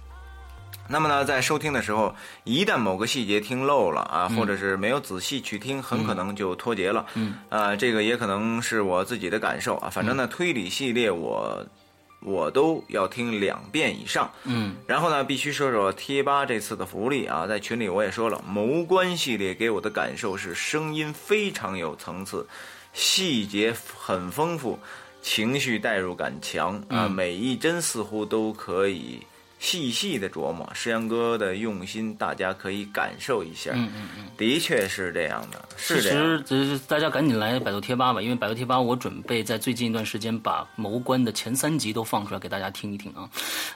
那么呢，在收听的时候，一旦某个细节听漏了啊，或者是没有仔细去听，很可能就脱节了。嗯，啊，这个也可能是我自己的感受啊。反正呢，推理系列我。我都要听两遍以上，嗯，然后呢，必须说说贴吧这次的福利啊，在群里我也说了，谋官系列给我的感受是声音非常有层次，细节很丰富，情绪代入感强啊，每一帧似乎都可以细细的琢磨，石阳哥的用心，大家可以感受一下。嗯嗯嗯，的确是这样的，是其这样。实，呃，大家赶紧来百度贴吧吧，因为百度贴吧我准备在最近一段时间把《谋官》的前三集都放出来给大家听一听啊。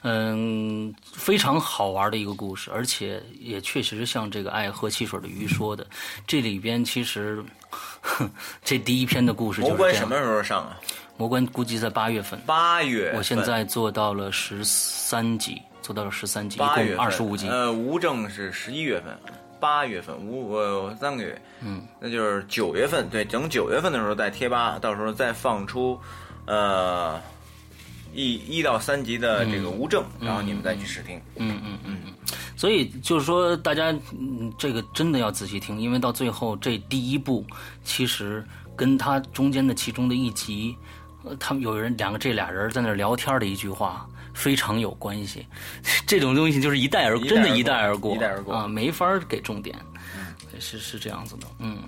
嗯，非常好玩的一个故事，而且也确实像这个爱喝汽水的鱼说的，这里边其实，哼 这第一篇的故事就是关什么时候上啊？魔关估计在八月份，八月。我现在做到了十三集，做到了十三集，一八月二十五集。呃，无证是十一月份，八月份无呃三个月，嗯，那就是九月份。对，等九月份的时候在贴吧，到时候再放出，呃，一一到三集的这个无证，然后你们再去试听。嗯嗯嗯嗯，所以就是说，大家嗯，这个真的要仔细听，因为到最后这第一部，其实跟他中间的其中的一集，呃，他们有人两个这俩人在那聊天的一句话。非常有关系，这种东西就是一带而过真的一带而过，一带而过啊，没法儿给重点，是是这样子的，嗯。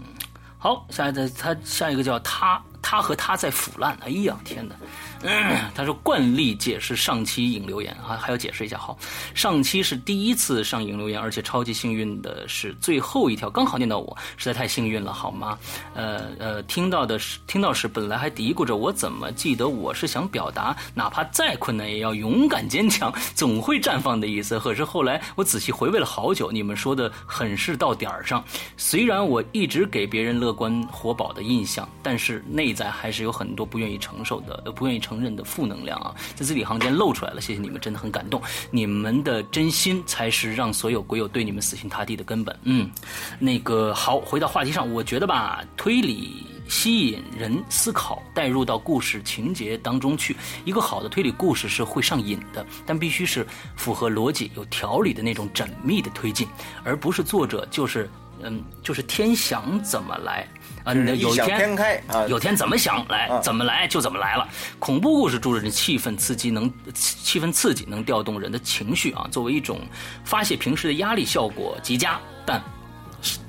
好，下一个他下一个叫他，他和他在腐烂。哎呀，天哪！他说惯例解释上期引留言啊，还要解释一下。好，上期是第一次上引留言，而且超级幸运的是最后一条刚好念到我，实在太幸运了，好吗？呃呃，听到的是听到时本来还嘀咕着我怎么记得我是想表达，哪怕再困难也要勇敢坚强，总会绽放的意思。可是后来我仔细回味了好久，你们说的很是到点儿上。虽然我一直给别人乐观活宝的印象，但是内在还是有很多不愿意承受的、呃不愿意承承认的负能量啊，在字里行间露出来了。谢谢你们，真的很感动。你们的真心才是让所有鬼友对你们死心塌地的根本。嗯，那个好，回到话题上，我觉得吧，推理。吸引人思考，带入到故事情节当中去。一个好的推理故事是会上瘾的，但必须是符合逻辑、有条理的那种缜密的推进，而不是作者就是嗯，就是天想怎么来啊，你的有一天天开啊有天怎么想来啊怎么来就怎么来了。恐怖故事注人气氛刺激，能气氛刺激，能调动人的情绪啊，作为一种发泄平时的压力，效果极佳，但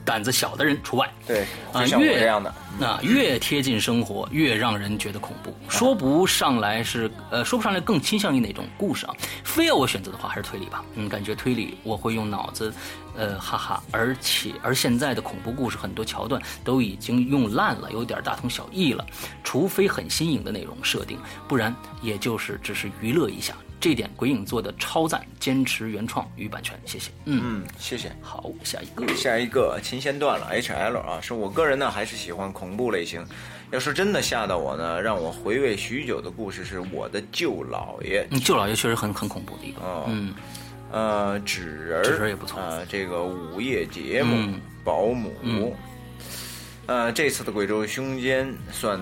胆子小的人除外。对，啊越这样的，那越贴近生活，越让人觉得恐怖。说不上来是呃，说不上来更倾向于哪种故事啊？非要我选择的话，还是推理吧。嗯，感觉推理我会用脑子，呃，哈哈。而且而现在的恐怖故事很多桥段都已经用烂了，有点大同小异了。除非很新颖的内容设定，不然也就是只是娱乐一下。这点鬼影做的超赞，坚持原创与版权，谢谢。嗯，嗯，谢谢。好，下一个。下一个琴弦断了，HL 啊，是我个人呢还是喜欢恐怖类型。要是真的吓到我呢，让我回味许久的故事是我的舅姥爷。嗯，舅姥爷确实很很恐怖的一个。哦嗯，呃，纸人儿，纸人也不错呃，这个午夜节目，嗯保姆，呃，这次的《鬼咒凶间》算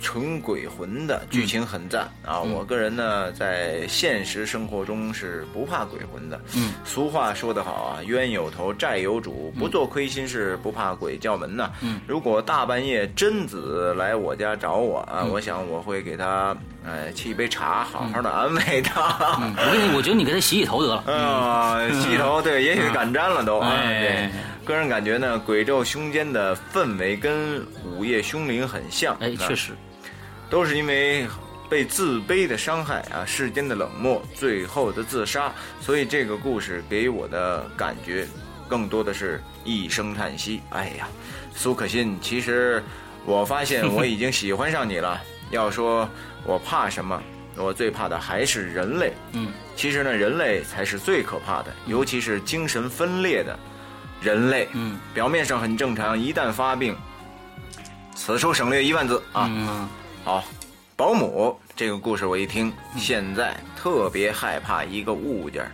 纯鬼魂的，剧情很赞、啊！嗯我个人呢，在现实生活中是不怕鬼魂的。嗯，俗话说得好啊，冤有头，债有主，不做亏心事，不怕鬼叫门呐。嗯，如果大半夜贞子来我家找我啊，嗯我想我会给她，呃，沏一杯茶，好好的安慰她。嗯，我跟你，我觉得你给他洗洗头得了。啊，洗头对，也许敢沾了都对，个人感觉呢，《鬼咒胸间》的氛围跟《午夜凶铃》很像。哎，啊确实，都是因为被自卑的伤害啊，世间的冷漠，最后的自杀，所以这个故事给我的感觉更多的是一声叹息。哎呀，苏可欣，其实我发现我已经喜欢上你了。要说我怕什么，我最怕的还是人类。嗯，其实呢，人类才是最可怕的，尤其是精神分裂的人类。嗯表面上很正常，一旦发病，此处省略一万字啊。嗯好，保姆这个故事我一听，现在特别害怕一个物件儿，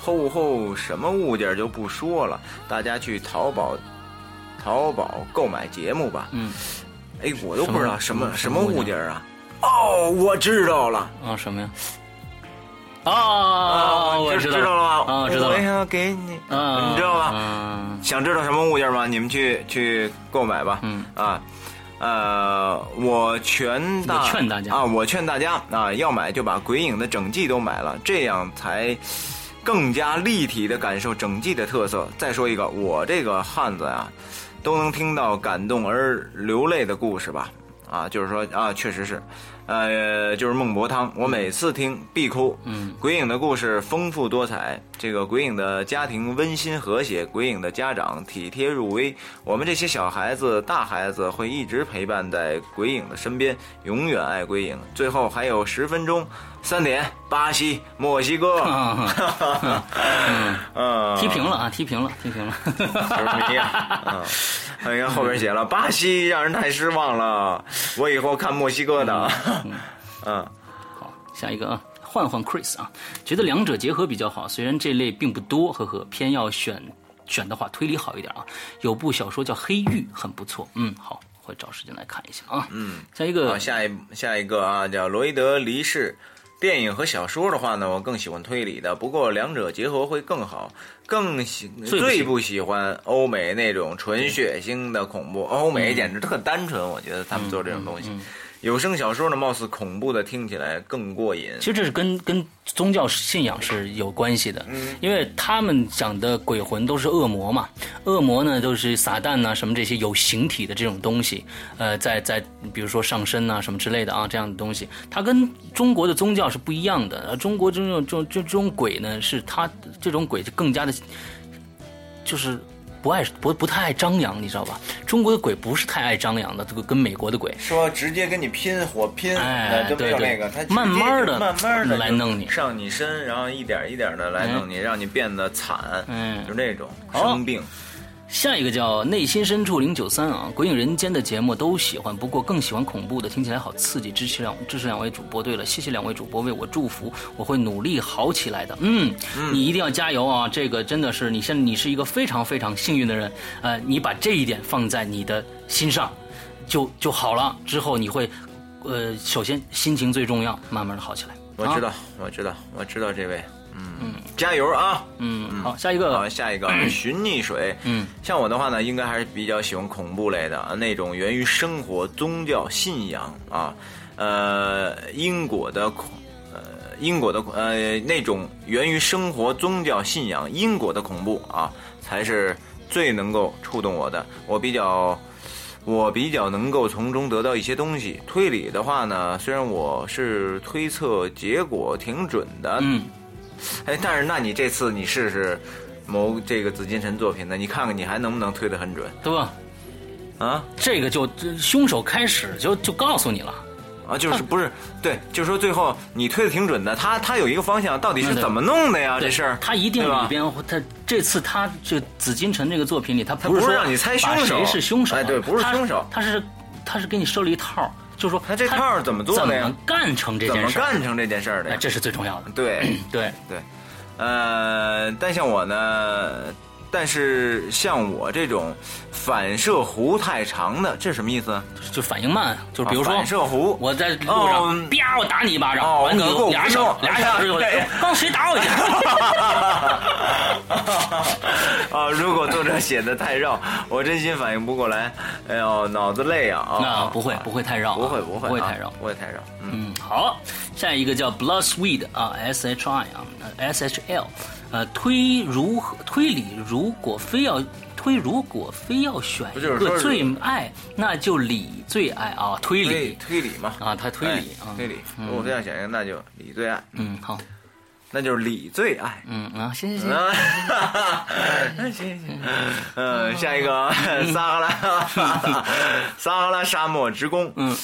后后什么物件儿就不说了，大家去淘宝，淘宝购买节目吧。嗯哎，我都不知道什么什什么物件儿啊。哦，我知道了。啊什么呀？啊，我知道道了吗？啊，知道了。我要给你，嗯，你知道吧？嗯想知道什么物件吗？你们去去购买吧。嗯啊，呃，我劝大劝大家啊，我劝大家啊，要买就把鬼影的整季都买了，这样才更加立体的感受整季的特色。再说一个，我这个汉子呀，都能听到感动而流泪的故事吧。啊，就是说啊，确实是，呃，就是孟婆汤，我每次听必哭。嗯，鬼影的故事丰富多彩，这个鬼影的家庭温馨和谐，鬼影的家长体贴入微，我们这些小孩子、大孩子会一直陪伴在鬼影的身边，永远爱鬼影。最后还有十分钟，三点，巴西、墨西哥，嗯，踢平了啊，踢平了，踢平了。球迷啊，嗯，你看后边写了，巴西让人太失望了，我以后看墨西哥的，嗯，好，下一个啊，换换 Chris 啊，觉得两者结合比较好，虽然这类并不多，呵呵，偏要选选的话，推理好一点啊。有部小说叫《黑狱》，很不错，嗯，好，会找时间来看一下啊。嗯，下一个，下一下一个啊，叫罗伊德离世。电影和小说的话呢，我更喜欢推理的，不过两者结合会更好。更喜最不喜欢欧美那种纯血腥的恐怖，欧美简直特单纯，我觉得他们做这种东西。有声小说呢，貌似恐怖的听起来更过瘾。其实这是跟跟宗教信仰是有关系的，因为他们讲的鬼魂都是恶魔嘛，恶魔呢都是撒旦呐、什么这些有形体的这种东西，呃，在在比如说上身呐、什么之类的啊，这样的东西，它跟中国的宗教是不一样的。而中国这种这种这这种鬼呢，是它这种鬼就更加的，就是。不爱不不太爱张扬，你知道吧？中国的鬼不是太爱张扬的，这个跟美国的鬼，说直接跟你拼火拼，就没有对对那个，他慢慢的慢慢的来弄你。上你身，然后一点一点的来弄你，让你变得惨，嗯就那种好。生病。下一个叫内心深处零九三啊，鬼影人间的节目都喜欢，不过更喜欢恐怖的，听起来好刺激。支持两支持两位主播。对了，谢谢两位主播为我祝福，我会努力好起来的。嗯，你一定要加油啊！这个真的是你现在你是一个非常非常幸运的人，呃，你把这一点放在你的心上，就就好了。之后你会，呃，首先心情最重要，慢慢的好起来。啊我知道，我知道，我知道这位，嗯，加油啊！嗯，好，下一个好，，下一个 寻溺水。嗯，像我的话呢，应该还是比较喜欢恐怖类的啊，那种源于生活、宗教信仰啊，呃，因果的恐，呃，因果的呃那种源于生活、宗教信仰、因果的恐怖啊，才是最能够触动我的。我比较。我比较能够从中得到一些东西。推理的话呢，虽然我是推测结果挺准的，嗯，哎，但是那你这次你试试某这个紫禁城作品呢？你看看你还能不能推得很准对吧？啊？这个就这凶手开始就就告诉你了。啊，就是不是对，就是说最后你推的挺准的，他他有一个方向，到底是怎么弄的呀？这事儿他一定里边，他这次他这紫禁城这个作品里，他他不是说让你猜凶把手谁是凶手啊，哎对不是凶手他是他是给你设了一套儿，就是说他这套儿怎么做的呀怎么干成这怎么件事儿？干成这件事儿的？这是最重要的。对对，对，呃，但像我呢，但是像我这种反射弧太长的，这什么意思？就反应慢，就是比如说啊反射弧我在路哦上，啪，我打你一巴掌，哦完你我可能过五俩小分钟俩小时以后哎，刚谁打我一下？啊，如果作者写的太绕，我真心反应不过来。哎呦，脑子累啊！啊那不会不会太绕啊，不会不会啊不会太绕。不会太绕。嗯，嗯，好，下一个叫 Blood Sweet 啊，S H I 啊呃，S H L，呃，推如何推理，如果非要推，如果非要选一个最爱，那就理最爱啊，推推理推理嘛，啊，他推理啊，哎推理。如果非要选一个，那就李最爱，嗯，好，那就是李最爱。嗯啊，行行行，啊，行行，嗯，下一个 撒哈拉，撒哈拉沙漠之宫，嗯，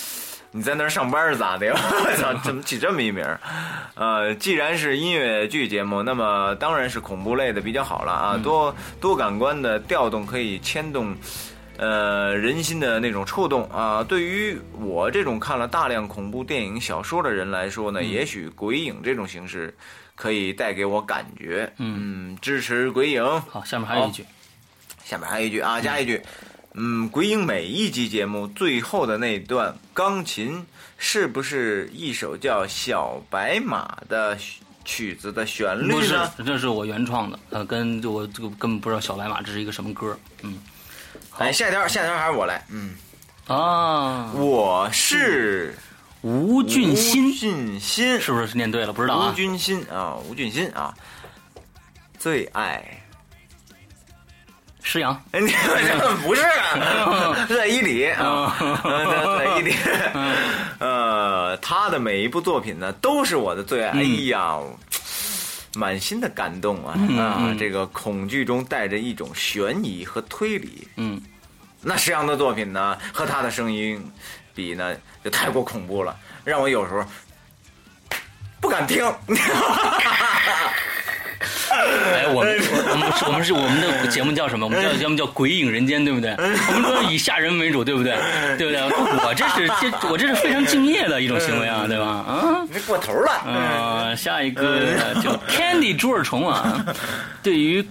你在那儿上班是咋的呀？我操，怎么起这么一名儿？呃，既然是音乐剧节目，那么当然是恐怖类的比较好了啊，多多感官的调动可以牵动。呃，人心的那种触动啊，对于我这种看了大量恐怖电影、小说的人来说呢，也许鬼影这种形式可以带给我感觉。嗯，支持鬼影。好，下面还有一句，下面还有一句啊，加一句，嗯，鬼影每一集节目最后的那段钢琴，是不是一首叫《小白马》的曲子的旋律不是呢？，这是我原创的，呃，跟就我这个根本不知道小白马这是一个什么歌，嗯，哎，下一条下一条还是我来，嗯，啊，我是吴俊吴俊新。是不是念对了？不知道吴啊，俊新啊，吴俊新啊，最爱。施阳，哎，你这不是啊，在伊犁啊，呃在在伊犁。呃，他的每一部作品呢，都是我的最爱。哎呀，满心的感动啊啊！这个恐惧中带着一种悬疑和推理。嗯，那石阳的作品呢，和他的声音比呢，就太过恐怖了，让我有时候不敢听。哎，我们 我们是我们是我们的节目叫什么？我们叫节目叫《鬼影人间》，对不对？我们说以吓人为主，对不对？对不对？我这是这我这是非常敬业的一种行为啊，对吧？啊，你过头了。嗯，下一个就 Candy 猪耳虫啊，对于。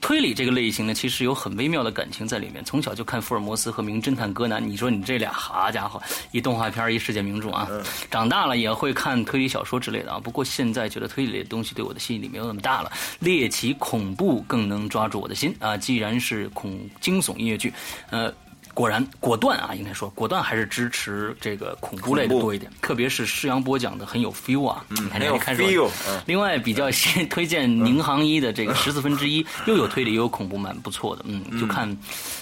推理这个类型呢，其实有很微妙的感情在里面。从小就看福尔摩斯和名侦探柯南，你说你这俩好家伙，一动画片一世界名著啊！长大了也会看推理小说之类的啊。不过现在觉得推理的东西对我的吸引力没有那么大了，猎奇恐怖更能抓住我的心啊。既然是恐惊悚音乐剧，呃。果然果断啊，应该说果断还是支持这个恐怖类的多一点，特别是施阳波讲的很有 feel 啊，嗯，很有 feel。另外比较先推荐宁杭一的这个十四分之一，又有推理又有恐怖，蛮不错的。嗯，就看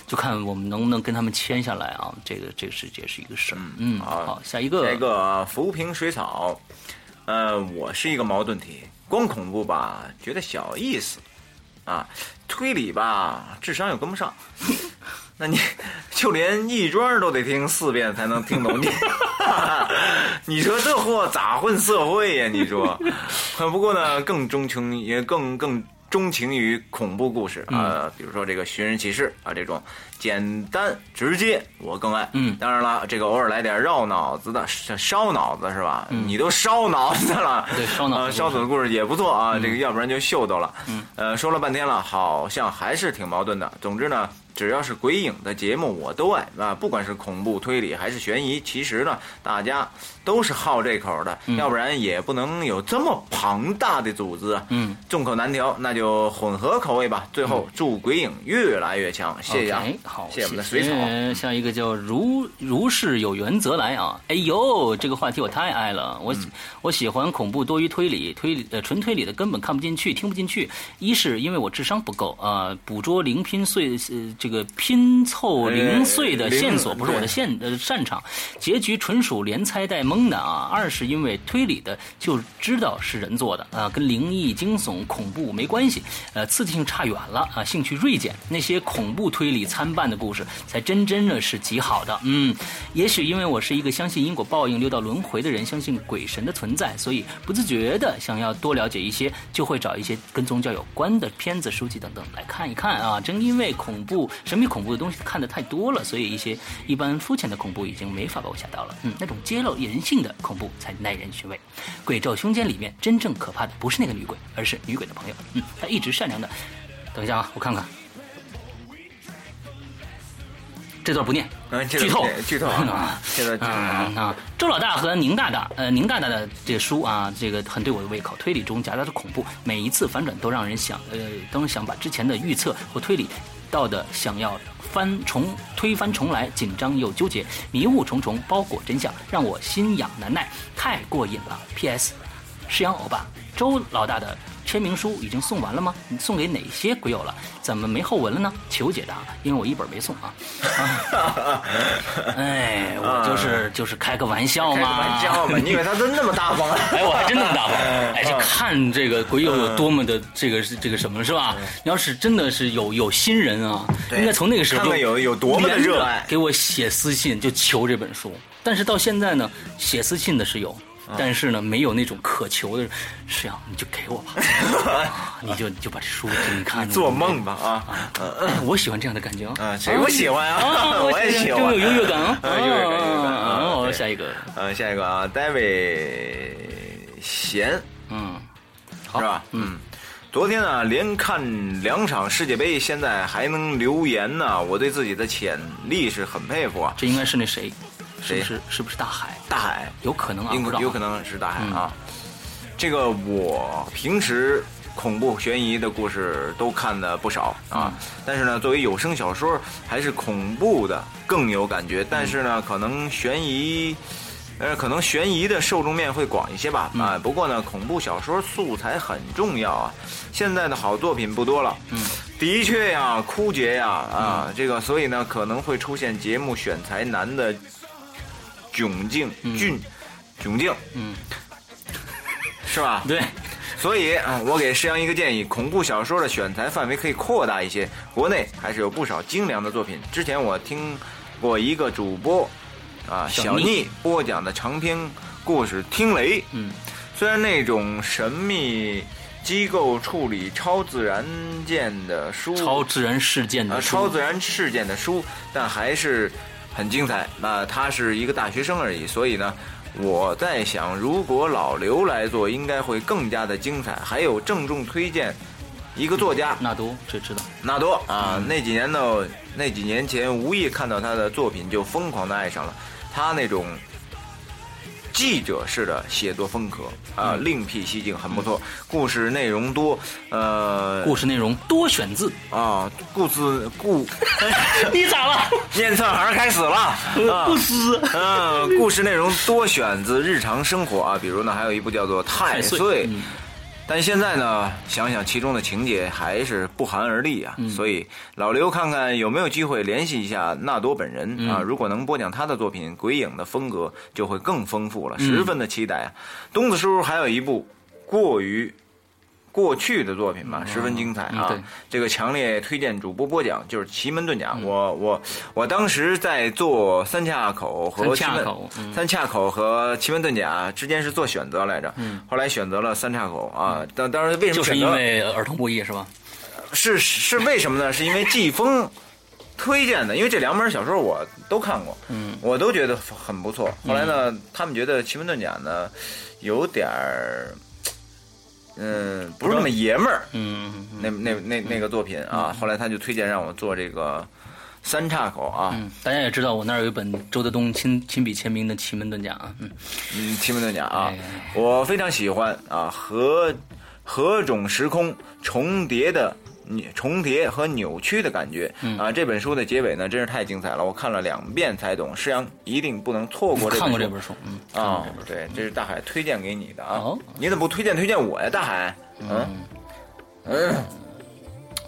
就看我们能不能跟他们签下来啊，这个这个世界是一个事儿。嗯，好，下一个，下一个浮萍水草。呃，我是一个矛盾体，光恐怖吧觉得小意思啊，推理吧智商又跟不上。那你 就连亦庄都得听四遍才能听懂你，你说这货咋混社会呀？你说，不过呢，更钟情也更更钟情于恐怖故事啊，比如说这个寻人启事啊，这种简单直接我更爱。嗯，当然了，这个偶尔来点绕脑子的烧脑子是吧？你都烧脑子了，对，烧脑烧脑的故事也不错啊。这个要不然就秀逗了。嗯，呃，说了半天了，好像还是挺矛盾的。总之呢。只要是鬼影的节目，我都爱啊！不管是恐怖推理还是悬疑，其实呢，大家都是好这口的，要不然也不能有这么庞大的组织啊！嗯，众口难调，那就混合口味吧。最后祝鬼影越来越强，谢谢啊！好，谢谢我们的水草。下一个叫如如是有缘则来啊！哎呦，这个话题我太爱了，我我喜欢恐怖多于推理，推理呃纯推理的根本看不进去，听不进去。一是因为我智商不够啊，捕捉零拼碎呃。这个拼凑零碎的线索不是我的线呃擅长，结局纯属连猜带蒙的啊。二是因为推理的就知道是人做的啊，跟灵异、惊悚、恐怖没关系，呃，刺激性差远了啊。兴趣锐减，那些恐怖推理参半的故事才真真的是极好的。嗯，也许因为我是一个相信因果报应、六道轮回的人，相信鬼神的存在，所以不自觉的想要多了解一些，就会找一些跟宗教有关的片子、书籍等等来看一看啊。正因为恐怖。神秘恐怖的东西看的太多了，所以一些一般肤浅的恐怖已经没法把我吓到了。嗯，那种揭露人性的恐怖才耐人寻味。《鬼咒凶间》里面真正可怕的不是那个女鬼，而是女鬼的朋友。嗯，她一直善良的。等一下啊，我看看。这段不念，剧透，剧透啊！现在啊，周老大和宁大大，呃，宁大大的这个书啊，这个很对我的胃口。推理中夹杂着恐怖，每一次反转都让人想，呃，都想把之前的预测或推理到的想要翻重推翻重来，紧张又纠结，迷雾重重，包裹真相，让我心痒难耐，太过瘾了。P.S. 是阳欧巴，周老大的。签名书已经送完了吗？你送给哪些鬼友了？怎么没后文了呢？求解答，因为我一本没送啊。哎，我就是就是开个玩笑嘛。开个玩笑嘛，你以为他真那么大方？哎，我还真那么大方。哎，就看这个鬼友有多么的这个这个什么是吧？你要是真的是有有新人啊，应该从那个时候就有有多么的热爱，给我写私信就求这本书。但是到现在呢，写私信的是有。但是呢，没有那种渴求的，是呀，你就给我吧，你就你就把这书给你看。做梦吧啊！我喜欢这样的感觉啊，谁不喜欢啊？我也喜欢，有优越感啊！优越感，优越感。哦，下一个，嗯，下一个啊，David 贤，嗯，是吧？嗯，昨天呢，连看两场世界杯，现在还能留言呢，我对自己的潜力是很佩服啊。这应该是那谁？是不是是不是大海？大海有可能啊，有可能是大海啊。这个我平时恐怖悬疑的故事都看的不少啊，但是呢，作为有声小说，还是恐怖的更有感觉。但是呢，可能悬疑，呃，可能悬疑的受众面会广一些吧啊。不过呢，恐怖小说素材很重要啊，现在的好作品不多了。嗯，的确呀，枯竭呀啊，这个所以呢，可能会出现节目选材难的。窘境峻窘境，嗯，是吧？对，所以啊，我给施阳一个建议：恐怖小说的选材范围可以扩大一些。国内还是有不少精良的作品。之前我听过一个主播啊小小逆逆播讲的长篇故事《听雷》，嗯，虽然那种神秘机构处理超自然件的书，超自然事件啊的书超自然事件的书，但还是很精彩。那他是一个大学生而已，所以呢，我在想，如果老刘来做，应该会更加的精彩。还有郑重推荐一个作家纳多，这知道。纳多啊，那几年呢，那几年前无意看到他的作品，就疯狂的爱上了他那种。记者式的写作风格啊，另辟蹊径，很不错。故事内容多，呃，故事内容多选字，啊，故事故 你咋了？念错行开始了啊不！思。嗯，故事内容多选自日常生活啊，比如呢，还有一部叫做《太岁》嗯但现在呢，想想其中的情节还是不寒而栗啊。所以老刘看看有没有机会联系一下纳多本人啊，如果能播讲他的作品，鬼影的风格就会更丰富了，十分的期待啊。东子叔还有一部过于。过去的作品吧，十分精彩啊！嗯这个强烈推荐主播播讲，就是《奇门遁甲》我我我当时在做三岔口和奇门三岔口和奇门遁甲之间是做选择来着，后来选择了三岔口啊。当当时为什么就是因为儿童不宜是吧？是是为什么呢？是因为季风推荐的，因为这两本小说我都看过，嗯，我都觉得很不错。后来呢，他们觉得奇门遁甲呢有点儿，嗯，不是那么爷们儿，嗯，嗯那那那那个作品啊。后来他就推荐让我做这个三岔口啊，嗯，大家也知道我那儿有一本周德东亲亲笔签名的《奇门遁甲》啊，嗯，嗯，奇门遁甲啊。哎，我非常喜欢啊，何何种时空重叠的。重叠和扭曲的感觉、嗯啊！这本书的结尾呢，真是太精彩了，我看了两遍才懂。诗阳一定不能错过这本书。看过这本书，嗯，啊对，这是大海推荐给你的啊。哦你怎么不推荐推荐我呀，大海？嗯嗯，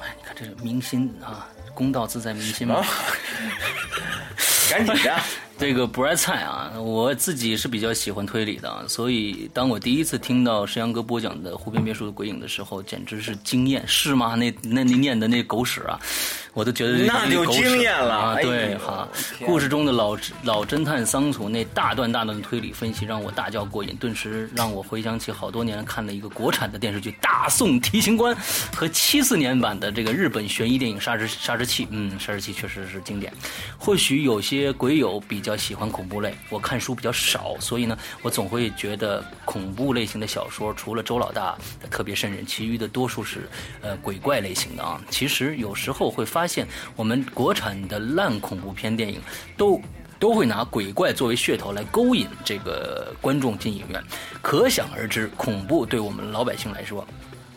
哎，你看这是民心啊，公道自在民心嘛啊。赶紧的。这个不爱菜啊，我自己是比较喜欢推理的，啊，所以当我第一次听到石阳哥播讲的《湖边别墅的鬼影》的时候，简直是惊艳，是吗？那那那念的那狗屎啊，我都觉得那就惊艳了对哈，天故事中的老老侦探桑楚那大段大段的推理分析，让我大叫过瘾，顿时让我回想起好多年看了一个国产的电视剧《大宋提刑官》和七四年版的这个日本悬疑电影《杀之杀之器》。嗯，《杀之器》确实是经典。或许有些鬼友比比较喜欢恐怖类，我看书比较少，所以呢，我总会觉得恐怖类型的小说，除了周老大特别瘆人，其余的多数是呃鬼怪类型的啊。其实有时候会发现，我们国产的烂恐怖片电影都。都会拿鬼怪作为噱头来勾引这个观众进影院，可想而知，恐怖对我们老百姓来说，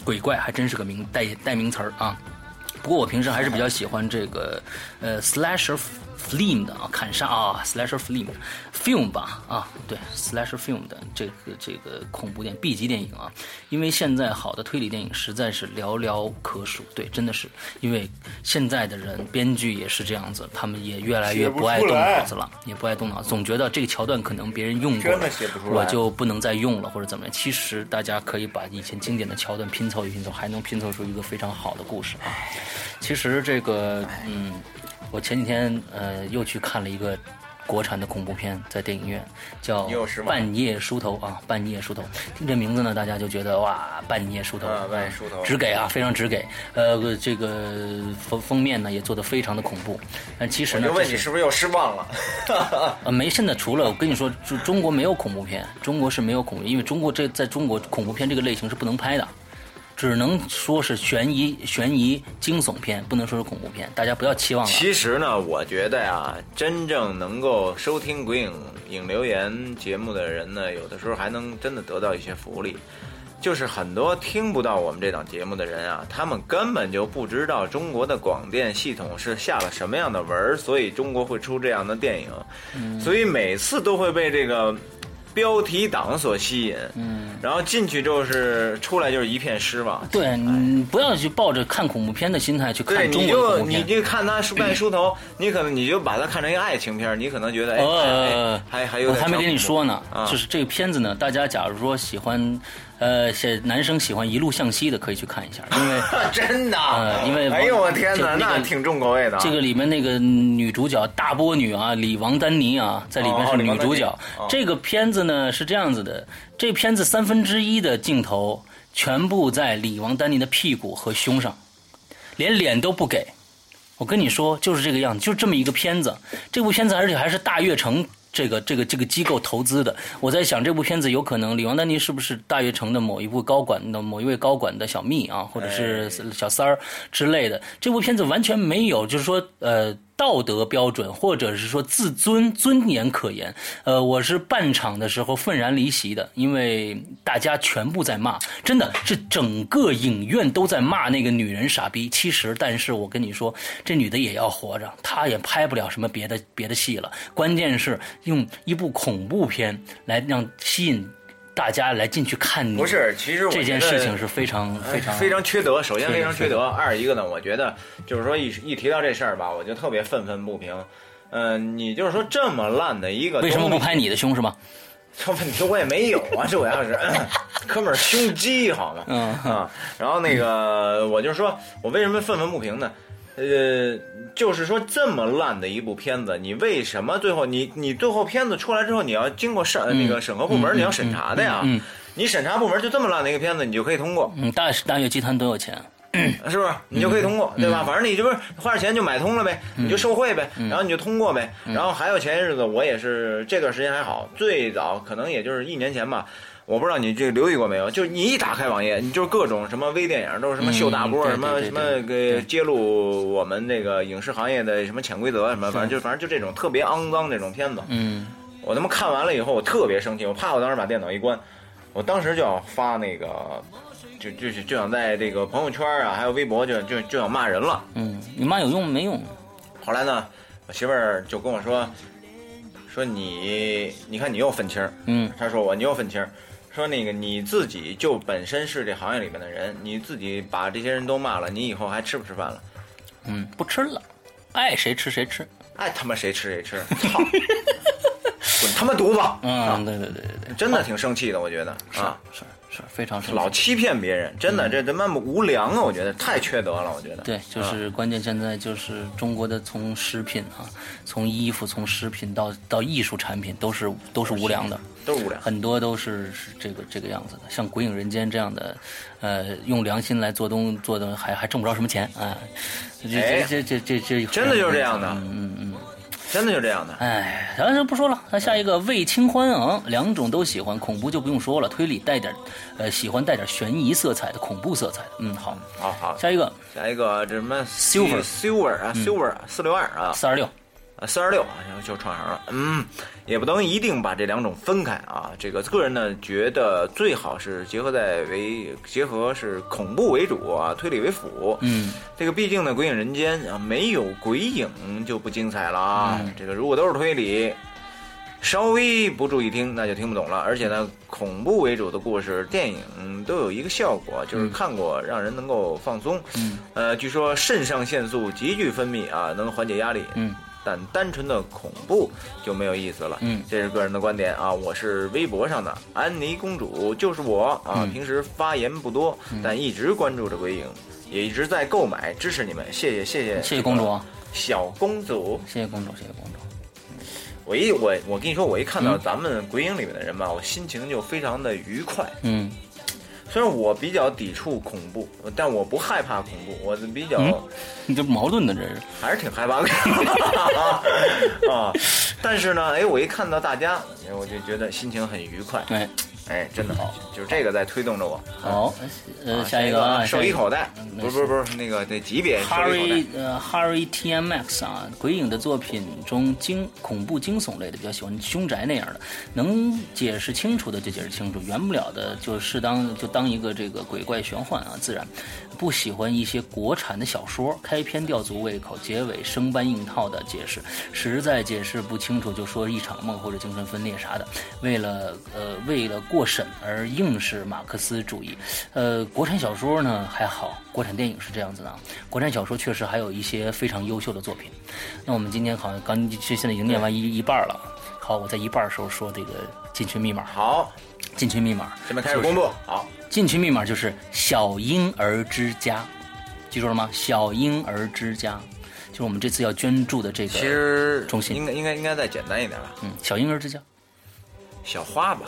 鬼怪还真是个名代代名词啊。不过我平时还是比较喜欢这个呃 slasher film 的啊，砍杀啊 slasher film film 吧啊，对 slasher film 的这个这个恐怖电影 B 级电影啊，因为现在好的推理电影实在是寥寥可数，对，真的是因为现在的人编剧也是这样子，他们也越来越不爱动脑子了，也不爱动脑，总觉得这个桥段可能别人用过我就不能再用了或者怎么样。其实大家可以把以前经典的桥段拼凑一拼凑，还能拼凑出一个非常好的故事啊。其实这个，嗯，我前几天呃又去看了一个国产的恐怖片，在电影院叫《半夜梳头》啊，《半夜梳头》。听这名字呢，大家就觉得哇，半夜梳头，啊半夜梳头直给啊，非常直给。呃，这个封封面呢也做的非常的恐怖，但其实呢，我就问你是不是又失望了？呃，没，现在除了我跟你说，中中国没有恐怖片，中国是没有恐怖，因为中国这在中国恐怖片这个类型是不能拍的，只能说是悬疑、悬疑、惊悚片，不能说是恐怖片。大家不要期望了。其实呢，我觉得呀，真正能够收听《鬼影影留言》节目的人呢，有的时候还能真的得到一些福利。就是很多听不到我们这档节目的人啊，他们根本就不知道中国的广电系统是下了什么样的文儿，所以中国会出这样的电影，所以每次都会被这个标题党所吸引，嗯，然后进去之后是出来就是一片失望。对，你不要去抱着看恐怖片的心态去，看中国的恐怖片。就看他书卖书头，你可能你就把它看成一个爱情片，你可能觉得哎，呃哎，还还有我还没跟你说呢，啊就是这个片子呢，大家假如说喜欢，呃，是男生喜欢一路向西的，可以去看一下，因为 真的，呃因为哎呦我天哪，这那挺重口味的啊。这个里面那个女主角大波女啊，李王丹妮啊，在里面是女主角。哦这个片子呢是这样子的，这片子三分之一的镜头全部在李王丹妮的屁股和胸上，连脸都不给。我跟你说，就是这个样子，就是这么一个片子。这部片子而且还是大悦城这个这个这个机构投资的。我在想，这部片子有可能李王丹妮是不是大悦城的某一部高管的某一位高管的小蜜啊，或者是小三儿之类的？这部片子完全没有，就是说呃。道德标准，或者是说自尊尊严可言。呃，我是半场的时候愤然离席的，因为大家全部在骂，真的是整个影院都在骂那个女人傻逼。其实，但是我跟你说，这女的也要活着，她也拍不了什么别的别的戏了。关键是用一部恐怖片来让吸引大家来进去看你。不是，其实我这件事情是非常非常哎非常缺德。首先非常缺德，二一个呢，我觉得就是说一一提到这事儿吧，我就特别愤愤不平。嗯、你就是说这么烂的一个，为什么不拍？你的胸是吗？这问题我也没有啊，这我要是 哥们儿胸肌好吗？嗯啊，然后那个我就说我为什么愤愤不平呢？呃，就是说这么烂的一部片子，你为什么最后你你最后片子出来之后，你要经过审、那个审核部门，你要审查的呀？你审查部门就这么烂的一个片子，你就可以通过，嗯，大大悦集团多有钱？是不是？你就可以通过，对吧？反正你就是花点钱就买通了呗，你就受贿呗，然后你就通过呗。然后还有前些日子我也是这段时间还好，最早可能也就是一年前吧。我不知道你这留意过没有？就是你一打开网页，你就是各种什么微电影，都是什么秀大波，嗯什么什么给揭露我们这个影视行业的什么潜规则什么，反正就反正就这种特别肮脏这种片子。嗯我他妈看完了以后，我特别生气，我怕我当时把电脑一关，我当时就要发那个，就就就就想在这个朋友圈啊，还有微博就就就想骂人了。嗯，你骂有用没用？后来呢，我媳妇儿就跟我说，说你你看你又愤青，嗯她说我你又愤青儿，说那个你自己就本身是这行业里面的人，你自己把这些人都骂了，你以后还吃不吃饭了？嗯，不吃了，爱谁吃谁吃。爱他妈谁吃谁吃，操，滚他妈犊子！啊嗯，对对对对对，真的挺生气的，我觉得啊。是是非常生气老欺骗别人，真的，这他妈无良啊！我觉得太缺德了，我觉得。对，就是关键现在就是中国的从食品啊，从衣服从食品到到艺术产品都是都是无良的，都是无良。很多都是是这个这个样子的。像《鬼影人间》这样的，呃，用良心来做东做的还还挣不着什么钱啊，这哎这这这这这真的就是这样的嗯嗯嗯。真的就这样的。哎，咱就不说了。那下一个魏清欢啊，两种都喜欢，恐怖就不用说了，推理带点，呃，喜欢带点悬疑色彩的，恐怖色彩的。嗯，好，好好，下一个下一个这什么 Silver Silver 啊，Silver 四六二啊，四二六，啊，四二六啊，然后就串行了。嗯，也不能一定把这两种分开啊。这个个人呢，觉得最好是结合在为结合是恐怖为主啊，推理为辅。嗯，这个毕竟呢，《鬼影人间》啊，没有鬼影就不精彩了啊。这个如果都是推理，稍微不注意听，那就听不懂了。而且呢，恐怖为主的故事，电影都有一个效果，就是看过让人能够放松。嗯，呃，据说肾上腺素急剧分泌啊，能缓解压力。嗯，但单纯的恐怖就没有意思了。嗯这是个人的观点啊，我是微博上的安妮公主，就是我啊。嗯平时发言不多，但一直关注着鬼影，也一直在购买，支持你们，谢谢谢谢谢谢公主，啊，小公主。谢谢公主，谢谢公主。我一我我跟你说，我一看到咱们鬼影里面的人吧，我心情就非常的愉快。嗯虽然我比较抵触恐怖，但我不害怕恐怖，我比较、嗯你这矛盾的这是。还是挺害怕的 啊。但是呢，哎，我一看到大家，哎我就觉得心情很愉快。哎，哎，真的好，就是这个在推动着我。好，呃，啊下一个啊，手一口袋，嗯不是不是不是那个那级别 Harry。呃 Harry T M X 啊，鬼影的作品中惊恐怖惊悚类的比较喜欢凶宅那样的，能解释清楚的就解释清楚，圆不了的就适当就当一个这个鬼怪玄幻啊，自然不喜欢一些国产的小说，开篇吊足胃口，结尾生搬硬套的解释，实在解释不清楚就说一场梦或者精神分裂，啥的，为了呃为了过审而硬是马克思主义。呃，国产小说呢还好，国产电影是这样子的，国产小说确实还有一些非常优秀的作品。那我们今天好像刚现在已经念完一一半了，好，我在一半的时候说这个进群密码。好，进群密码，这边开始公布。好，进群密码就是小婴儿之家，记住了吗？小婴儿之家。就是我们这次要捐助的这个，其实中心应该应该应该再简单一点吧。嗯，小婴儿之家，小花吧，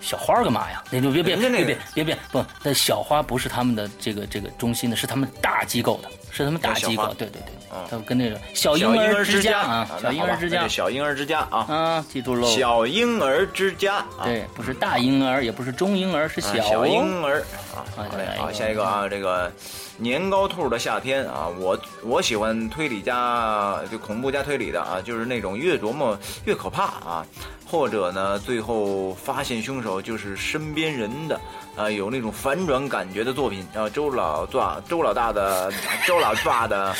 小花干嘛呀？那就别别别别别不，那小花不是他们的这个这个中心的，是他们大机构的，是他们打机构小花，对对对，嗯。他们跟那个小婴儿之家啊，小婴儿之家。小婴儿之家啊，嗯，记住喽。小婴儿之家啊，对，不是大婴儿，也不是中婴儿，是啊小。小婴儿啊，啊好嘞，下一个好，下一个啊，这个年糕兔的夏天啊，我我喜欢推理加就恐怖加推理的啊，就是那种越琢磨越可怕啊，或者呢，最后发现凶手就是身边人的啊，有那种反转感觉的作品啊，周老大周老大的周老大的。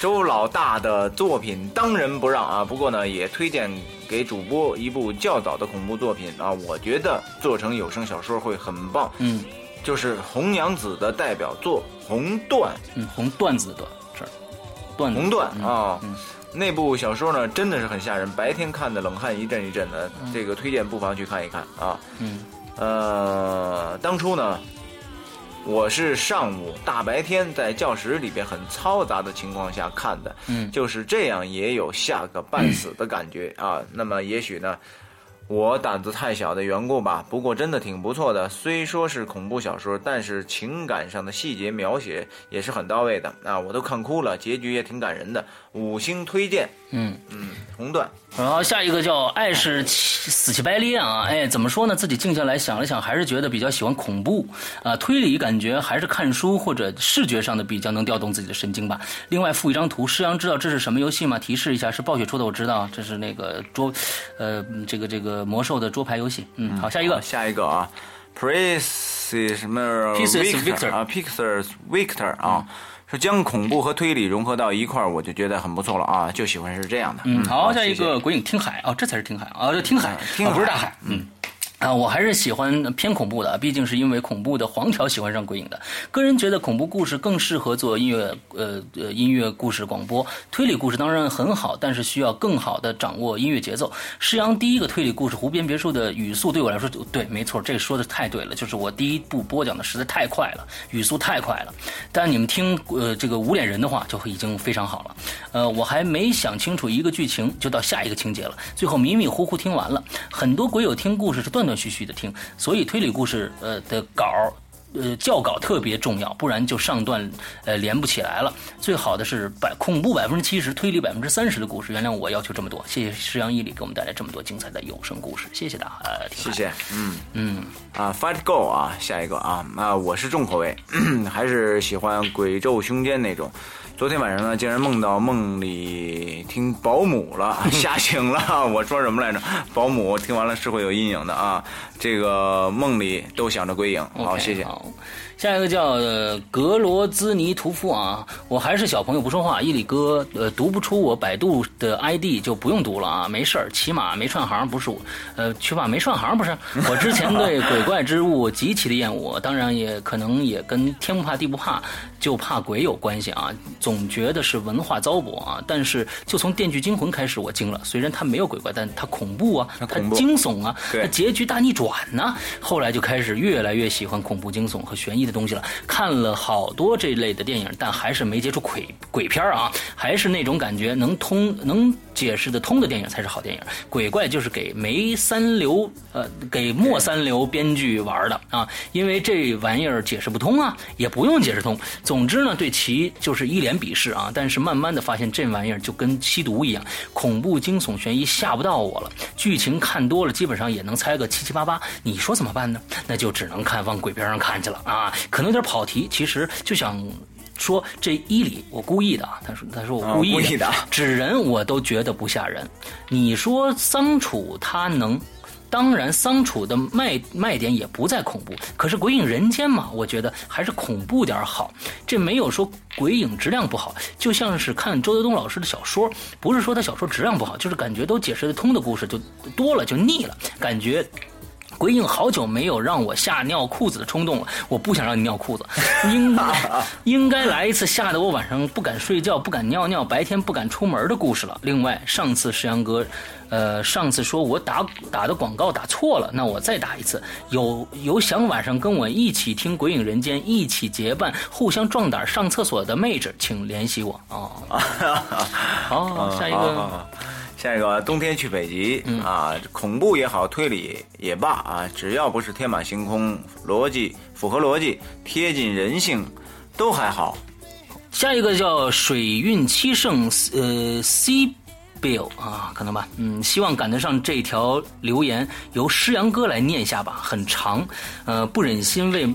周老大的作品当仁不让啊，不过呢，也推荐给主播一部较早的恐怖作品啊，我觉得做成有声小说会很棒。嗯就是红娘子的代表作《红段嗯，红段子的这儿，段》。子红段嗯啊，嗯那部小说呢真的是很吓人，白天看的冷汗一阵一阵的。这个推荐不妨去看一看啊。嗯呃，当初呢，我是上午大白天在教室里边很嘈杂的情况下看的，嗯就是这样也有吓个半死的感觉啊。那么也许呢，我胆子太小的缘故吧，不过真的挺不错的。虽说是恐怖小说，但是情感上的细节描写也是很到位的啊，我都看哭了，结局也挺感人的，五星推荐。嗯。嗯，红段。然后下一个叫爱是死气白咧啊，哎，怎么说呢？自己静下来想了想，还是觉得比较喜欢恐怖啊，推理感觉还是看书或者视觉上的比较能调动自己的神经吧。另外附一张图，师阳知道这是什么游戏吗？提示一下，是暴雪出的，我知道，这是那个桌，呃，这个这个魔兽的桌牌游戏。嗯，好，下一个好，下一个啊，Praise 什么 Pieces Victor 啊，Pixar Victor 啊，说将恐怖和推理融合到一块儿，我就觉得很不错了啊，就喜欢是这样的。嗯，好，下一个鬼影听海哦，这才是听海啊，这听海，听不是大海，嗯。啊，我还是喜欢偏恐怖的，毕竟是因为恐怖的黄条喜欢上鬼影的。个人觉得恐怖故事更适合做音乐，呃呃音乐故事广播。推理故事当然很好，但是需要更好的掌握音乐节奏。施阳第一个推理故事《湖边别墅》的语速对我来说，对，没错，这个说的太对了，就是我第一部播讲的实在太快了，语速太快了。但你们听呃这个无脸人的话，就已经非常好了。呃，我还没想清楚一个剧情，就到下一个情节了，最后迷迷糊糊听完了。很多鬼友听故事是断断续续的听，所以推理故事呃的稿儿。呃，教稿特别重要，不然就上段呃连不起来了。最好的是百恐怖百分之七十，推理百分之三十的故事。原谅我要求这么多，谢谢石阳一里给我们带来这么多精彩的有声故事，谢谢大家。呃，谢谢，嗯嗯啊，Fight Go 啊，下一个啊啊，我是重口味，还是喜欢鬼咒凶间那种。昨天晚上呢，竟然梦到梦里听保姆了，吓醒了。我说什么来着？保姆听完了是会有阴影的啊。这个梦里都想着归影。好谢谢。好，下一个叫、呃格罗兹尼屠夫啊，我还是小朋友不说话。伊里哥，呃，读不出我百度的 ID 就不用读了啊，没事儿，起码没串行不是我，呃，起码没串行不是。我之前对鬼怪之物极其的厌恶，当然也可能也跟天不怕地不怕就怕鬼有关系啊，总觉得是文化糟粕啊。但是就从《电锯惊魂》开始，我惊了，虽然它没有鬼怪，但它恐怖啊，它惊悚啊，对它结局大逆转呢。后来就开始越来越喜欢恐怖、惊悚和悬疑的东西了。看了好多这类的电影，但还是没接触鬼鬼片啊，还是那种感觉，能通能解释得通的电影才是好电影。鬼怪就是给梅三流呃给莫三流编剧玩的啊，因为这玩意儿解释不通啊，也不用解释通。总之呢，对其就是一脸鄙视啊。但是慢慢的发现这玩意儿就跟吸毒一样，恐怖、惊悚、悬疑吓不到我了。剧情看多了，基本上也能猜个七七八八。你说怎么办呢？那就只能看往鬼片上看去了啊！可能有点跑题，其实就想。说这伊里我故意的啊，他说他说我故意的，哦故意的纸人我都觉得不吓人。你说桑楚他能当然，桑楚的卖卖点也不在恐怖，可是《鬼影人间》嘛，我觉得还是恐怖点好。这没有说鬼影质量不好，就像是看周德东老师的小说，不是说他小说质量不好，就是感觉都解释得通的故事就多了，就腻了，感觉。鬼影好久没有让我吓尿裤子的冲动了，我不想让你尿裤子，应该 应该来一次吓得我晚上不敢睡觉、不敢尿尿、白天不敢出门的故事了。另外，上次石阳哥，呃，上次说我打打的广告打错了，那我再打一次。有有想晚上跟我一起听《鬼影人间》，一起结伴互相壮胆上厕所的妹纸，请联系我哦。好，下一个。下一个冬天去北极啊，恐怖也好，推理也罢啊，只要不是天马行空，逻辑符合逻辑，贴近人性，都还好。下一个叫水运七圣呃 C Bill 啊，可能吧，嗯，希望赶得上这条留言，由诗阳哥来念一下吧，很长，呃，不忍心为。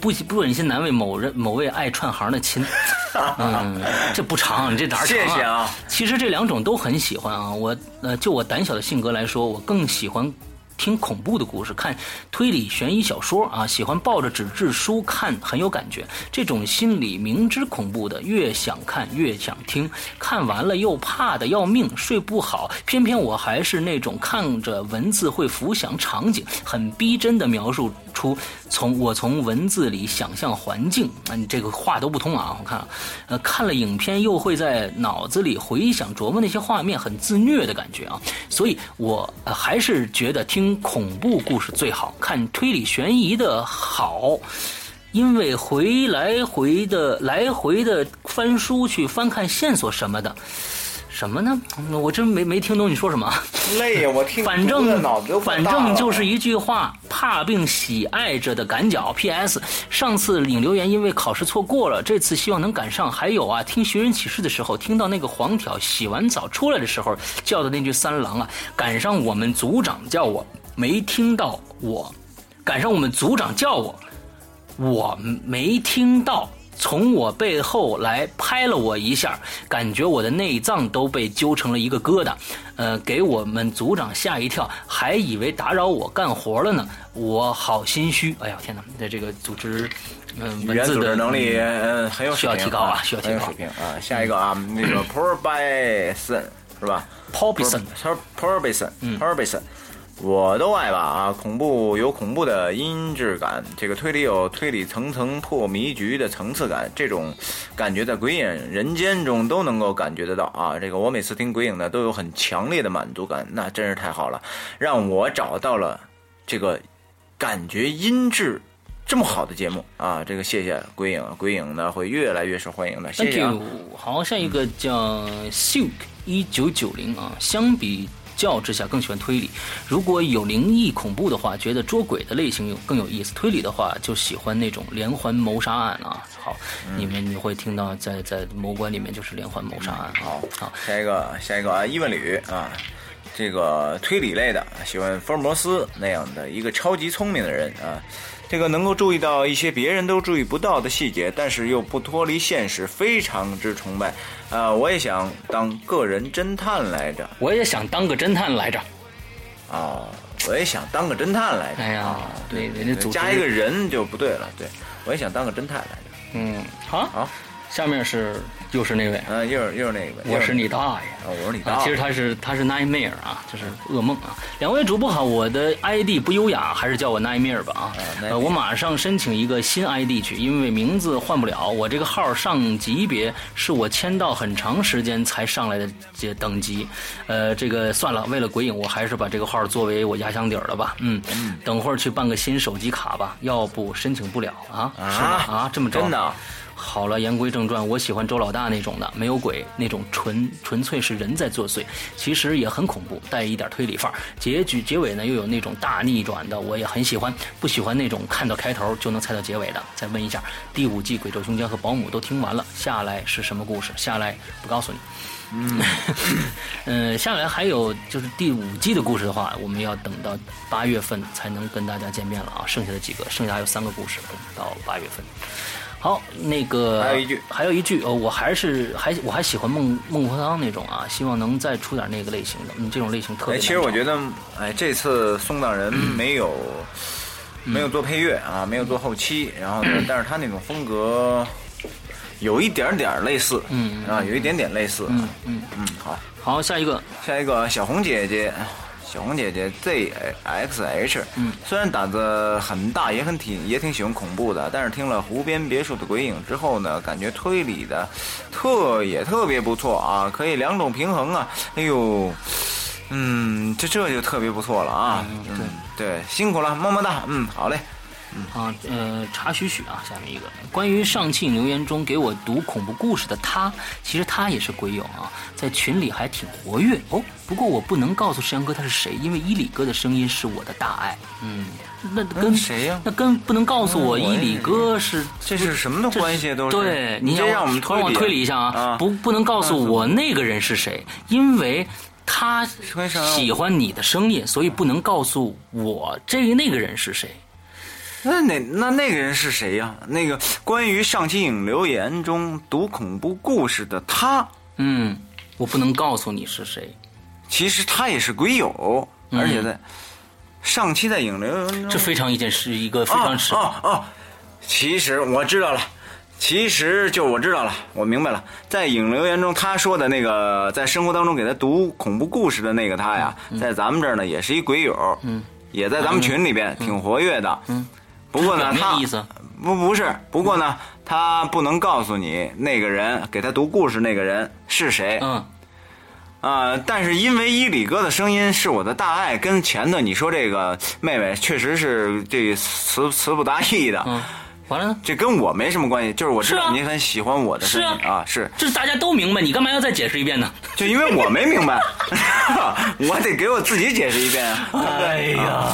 不不忍心难为某人某位爱串行的亲，嗯，这不长，这哪长啊？谢谢啊。其实这两种都很喜欢啊，我呃，就我胆小的性格来说，我更喜欢。听恐怖的故事，看推理悬疑小说啊，喜欢抱着纸质书看，很有感觉。这种心理明知恐怖的，越想看越想听，看完了又怕的要命，睡不好。偏偏我还是那种看着文字会浮想场景，很逼真的描述出从我从文字里想象环境啊，你这个话都不通啊！我看，呃，看了影片又会在脑子里回想琢磨那些画面，很自虐的感觉啊。所以我还是觉得听。恐怖故事最好看，推理悬疑的好，因为回来回的来回的翻书去翻看线索什么的，什么呢？我真没没听懂你说什么。累呀，我听。反正反正就是一句话：怕并喜爱着的赶脚。P.S. 上次领留言因为考试错过了，这次希望能赶上。还有啊，听寻人启事的时候，听到那个黄条洗完澡出来的时候叫的那句三郎啊，赶上我们组长叫我。没听到我，赶上我们组长叫我，我没听到，从我背后来拍了我一下，感觉我的内脏都被揪成了一个疙瘩，呃，给我们组长吓一跳，还以为打扰我干活了呢，我好心虚。哎呀天哪，在这个组织，嗯，文字的能力嗯很有需要提高啊，需要提高水平啊。下一个啊，那个 Probison 是吧？Probison，Probison，Probison。我都爱吧啊！恐怖有恐怖的音质感，这个推理有推理层层破迷局的层次感，这种感觉在鬼影人间中都能够感觉得到啊！这个我每次听鬼影呢都有很强烈的满足感，那真是太好了，让我找到了这个感觉音质这么好的节目啊！这个谢谢鬼影，鬼影呢会越来越受欢迎的。谢谢。好，下一个叫 Silk 一九九零啊，相比。较之下更喜欢推理，如果有灵异恐怖的话，觉得捉鬼的类型有更有意思；推理的话，就喜欢那种连环谋杀案啊。好，你们你会听到在在谋关里面就是连环谋杀案。好，好，下一个下一个啊，伊万吕啊，这个推理类的，喜欢福尔摩斯那样的一个超级聪明的人啊。这个能够注意到一些别人都注意不到的细节，但是又不脱离现实，非常之崇拜。啊，我也想当个人侦探来着。我也想当个侦探来着。哦，我也想当个侦探来着。哎呀，对，人家加一个人就不对了。对，我也想当个侦探来着。嗯，好，好，下面是。又是那位，嗯，又是又是那位，我是你大爷，我是你大爷。其实他是他是 nightmare 啊，就是噩梦啊。两位主播好，我的 ID 不优雅，还是叫我 nightmare 吧啊。呃，我马上申请一个新 ID 去，因为名字换不了。我这个号上级别是我签到很长时间才上来的这等级。呃，这个算了，为了鬼影，我还是把这个号作为我压箱底儿了吧。嗯，等会儿去办个新手机卡吧，要不申请不了啊。是吧？啊，这么着真的。好了，言归正传，我喜欢周老大那种的，没有鬼那种，纯纯粹是人在作祟，其实也很恐怖，带一点推理范儿。结局结尾呢，又有那种大逆转的，我也很喜欢。不喜欢那种看到开头就能猜到结尾的。再问一下，第五季《鬼咒凶间》和保姆都听完了，下来是什么故事？下来不告诉你。嗯，嗯，下来还有就是第五季的故事的话，我们要等到八月份才能跟大家见面了啊。剩下的几个，剩下还有三个故事，等到八月份。好，那个还有一句，还有一句，呃，我还是还我还喜欢孟孟婆汤那种啊，希望能再出点那个类型的，嗯，这种类型特别哎，其实我觉得，哎，这次送葬人没有、没有做配乐啊，没有做后期，然后呢，但是他那种风格有一点点类似，嗯啊，有一点点类似，嗯嗯，嗯，好，好，下一个，下一个小红姐姐，小红姐姐 Z X H，嗯，虽然胆子很大，也很挺也挺喜欢恐怖的，但是听了湖边别墅的鬼影之后呢，感觉推理的特也特别不错啊，可以两种平衡啊，哎呦。嗯，这这就特别不错了啊！嗯，对，辛苦了，么么哒。嗯，好嘞。啊，呃，查许许啊，下面一个关于上庆留言中给我读恐怖故事的他，其实他也是鬼友啊，在群里还挺活跃哦。不过我不能告诉石阳哥他是谁，因为伊里哥的声音是我的大爱。嗯，那跟嗯谁呀那跟不能告诉我嗯伊里哥是这是什么的关系？都是对，你这要让我们帮我推理一下啊，啊！不不能告诉我那个人是谁，因为他喜欢你的声音，所以不能告诉我这那个人是谁。那那那那个人是谁呀？那个关于上期影留言中读恐怖故事的他，嗯，我不能告诉你是谁。其实他也是鬼友，而且在上期在影留言中，这非常一件是一个非啊常是、啊啊！其实我知道了，其实就我知道了，我明白了，在影留言中他说的那个，在生活当中给他读恐怖故事的那个他呀，在咱们这儿呢也是一鬼友，嗯，也在咱们群里边挺活跃的，嗯。不过呢，他意思。不不是，不过呢，他不能告诉你那个人给他读故事那个人是谁，嗯。啊、但是因为伊里哥的声音是我的大爱，跟前头你说这个妹妹确实是这词词不达意的，嗯，完了。呢？这跟我没什么关系，就是我知道你很喜欢我的声音是啊。啊，是，这大家都明白，你干嘛要再解释一遍呢？就因为我没明白，我得给我自己解释一遍啊，呀，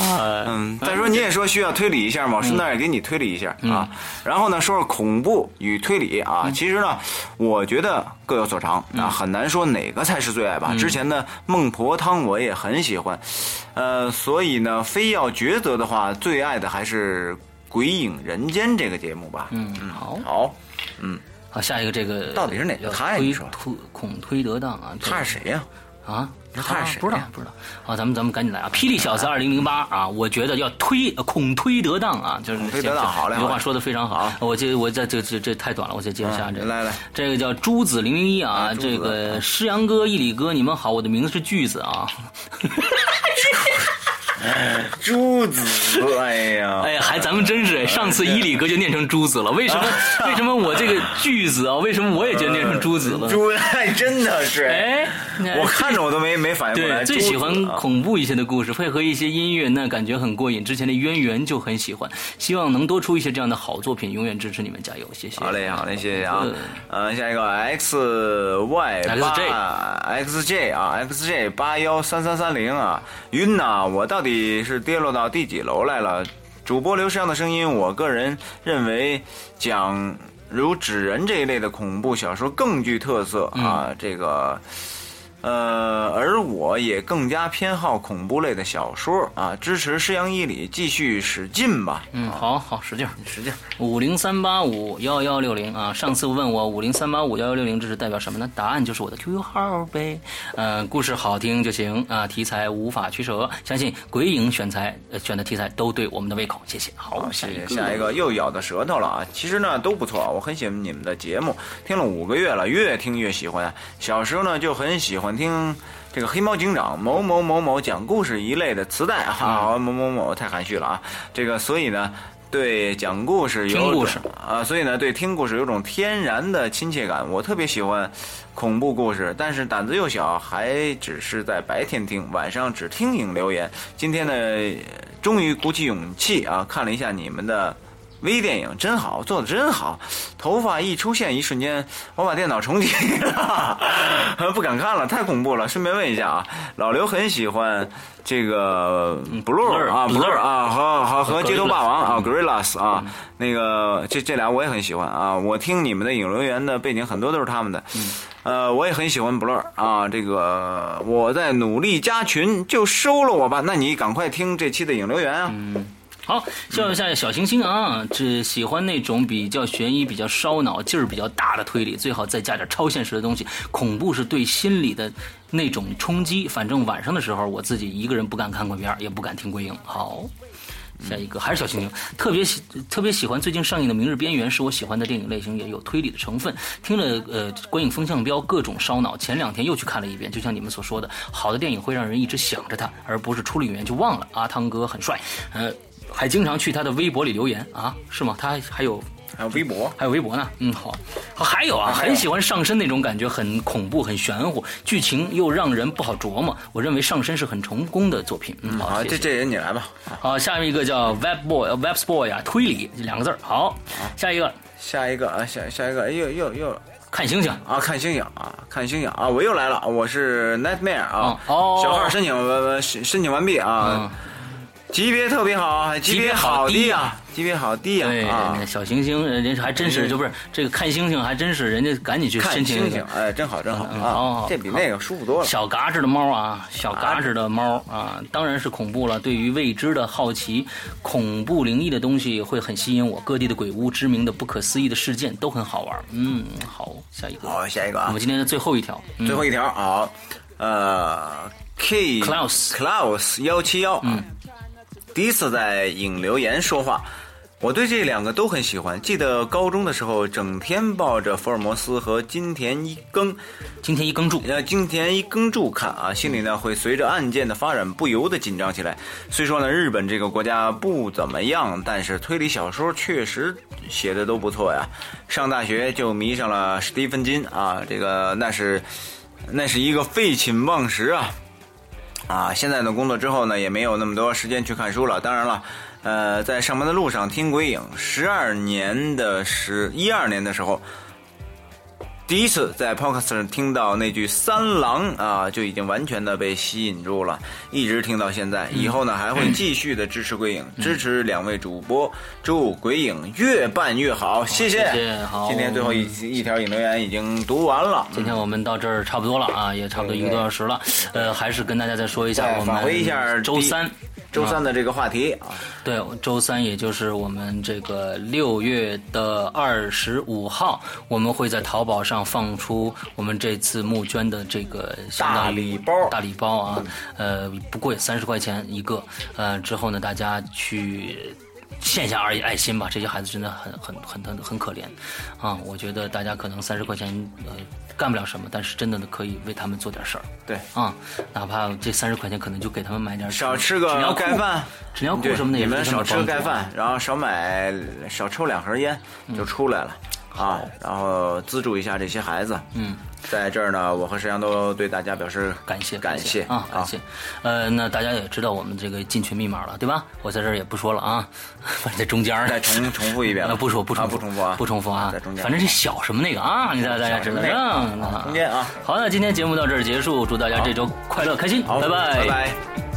嗯，再说你也说需要推理一下嘛，我顺带也给你推理一下嗯。啊。然后呢，说说恐怖与推理啊，其实呢，我觉得各有所长嗯。啊，很难说哪个才是最爱吧。之前的孟婆汤我也很喜欢，呃，所以呢，非要抉择的话，最爱的还是《鬼影人间》这个节目吧。嗯，好，好，嗯好，下一个这个到底是哪个他呀你说推恐推得当啊？他是谁呀？啊，那他是谁不知道不知道。好，咱们咱们赶紧来啊！霹雳小子二零零八啊，我觉得要推呃恐推得当啊，就是恐推得当好嘞句话说的非常好。我这我这这这这太短了，我再接着下这个。嗯来来，这个叫朱子零零一啊，这个诗阳哥、一里哥，你们好，我的名字是句子啊。朱子，哎呀，哎呀，还咱们真是哎，上次伊里哥就念成朱子了，为什么？为什么我这个句子啊？为什么我也就念成朱子了？朱，哎，真的是，哎，我看着我都没没反应过来。对，最喜欢啊恐怖一些的故事，配合一些音乐，那感觉很过瘾。之前的渊源就很喜欢，希望能多出一些这样的好作品，永远支持你们，加油，谢谢。好嘞，好嘞，谢谢啊嗯。呃，下一个 X Y 八 X J 啊，X J 八幺三三三零啊，晕呐！我到底是跌落到第几楼来了？主播刘诗阳的声音，我个人认为讲如纸人这一类的恐怖小说更具特色啊，这个。呃，而我也更加偏好恐怖类的小说啊，支持施阳一里继续使劲吧。嗯，好好使劲。使劲。五零三八五幺幺六零啊，上次问我五零三八五幺幺六零这是代表什么呢？答案就是我的 QQ 号呗。呃，故事好听就行啊，题材无法取舍，相信鬼影选材呃选的题材都对我们的胃口，谢谢。好，谢谢。下一个又咬到舌头了啊！其实呢都不错，我很喜欢你们的节目，听了五个月了，越听越喜欢。小时候呢就很喜欢听这个黑猫警长某某某某讲故事一类的磁带啊，某某某太含蓄了啊。这个所以呢。对讲故事有听故事种啊，所以呢，对听故事有种天然的亲切感。我特别喜欢恐怖故事，但是胆子又小，还只是在白天听，晚上只听影留言。今天呢，终于鼓起勇气啊，看了一下你们的微电影，真好，做的真好。头发一出现，一瞬间，我把电脑重启了，不敢看了，太恐怖了。顺便问一下啊，老刘很喜欢这个 Blur 啊 Blur，Blur 啊，和和和和街头霸王啊 Gorillaz，Gorillas 啊，那个这这俩我也很喜欢啊。我听你们的影留言的背景很多都是他们的，呃，我也很喜欢 Blur 啊。这个我在努力加群，就收了我吧。那你赶快听这期的影留言啊。好，笑一下小星星啊，只喜欢那种比较悬疑、比较烧脑、劲儿比较大的推理，最好再加点超现实的东西。恐怖是对心理的那种冲击。反正晚上的时候，我自己一个人不敢看鬼片，也不敢听鬼影。好。下一个还是小星星，特别喜特别喜欢最近上映的《明日边缘》，是我喜欢的电影类型，也有推理的成分。听了呃观影风向标，各种烧脑。前两天又去看了一遍，就像你们所说的，好的电影会让人一直想着它，而不是出了影院就忘了。阿汤哥很帅，呃，还经常去他的微博里留言啊，是吗？他还有。还有微博，还有微博呢。嗯，好，还有啊，很喜欢上身那种感觉，很恐怖，很玄乎，剧情又让人不好琢磨。我认为上身是很成功的作品。嗯，好，这这人你来吧。好，下面一个叫 Web Boy，Web Boy 啊，推理两个字儿好，下一个，下一个啊，下下一个，哎又又又看星星啊，看星星啊，看星星啊，我又来了，我是 Nightmare 啊，哦，小号申请完申申请完毕啊。级别特别好，级别好低啊，级别好低啊！对，小行星，人家还真是，就不是这个看星星，还真是人家赶紧去申请。星星，哎，真好，真好啊！这比那个舒服多了。小嘎吱的猫啊，小嘎吱的猫啊，当然是恐怖了。对于未知的好奇，恐怖灵异的东西会很吸引我。各地的鬼屋、知名的不可思议的事件都很好玩。嗯，好，下一个。好，下一个啊。我们今天的最后一条，最后一条好，呃，K Klaus Klaus 幺七幺，嗯。第一次在影留言说话，我对这两个都很喜欢。记得高中的时候，整天抱着福尔摩斯和金田一耕，金田一耕助，呃，金田一耕助看啊，心里呢会随着案件的发展不由得紧张起来。虽说呢，日本这个国家不怎么样，但是推理小说确实写的都不错呀。上大学就迷上了史蒂芬金啊，这个那是那是一个废寝忘食啊。啊，现在呢，工作之后呢，也没有那么多时间去看书了。当然了，呃，在上班的路上听鬼影，十二年的十，一二年的时候。第一次在 Podcast 上听到那句“三郎”啊，就已经完全的被吸引住了，一直听到现在。以后呢，还会继续的支持鬼影，支持两位主播，祝鬼影越办越好。谢谢。好，今天最后一一条引留言已经读完了。今天我们到这儿差不多了啊，也差不多一个多小时了。呃，还是跟大家再说一下，我们返回一下周三。周三的这个话题啊，对，周三也就是我们这个六月的二十五号，我们会在淘宝上放出我们这次募捐的这个大礼包，大礼包啊，呃，不贵，三十块钱一个，呃，之后呢，大家去。线下而已，爱心吧，这些孩子真的很很很很很可怜，啊，我觉得大家可能三十块钱呃干不了什么，但是真的可以为他们做点事儿。对，啊，哪怕这三十块钱可能就给他们买点少吃个盖饭，纸尿裤什么的，你们少吃个盖饭，然后少买少抽两盒烟就出来了。啊，然后资助一下这些孩子。嗯，在这儿呢，我和石阳都对大家表示感谢，感谢啊，感谢。呃，那大家也知道我们这个进群密码了，对吧？我在这儿也不说了啊，反正在中间再重重复一遍了，不说不重复，不重复啊，不重复啊，在中间。反正是小什么那个啊，你大家知道中间啊。好，那今天节目到这儿结束，祝大家这周快乐开心，拜拜，拜拜。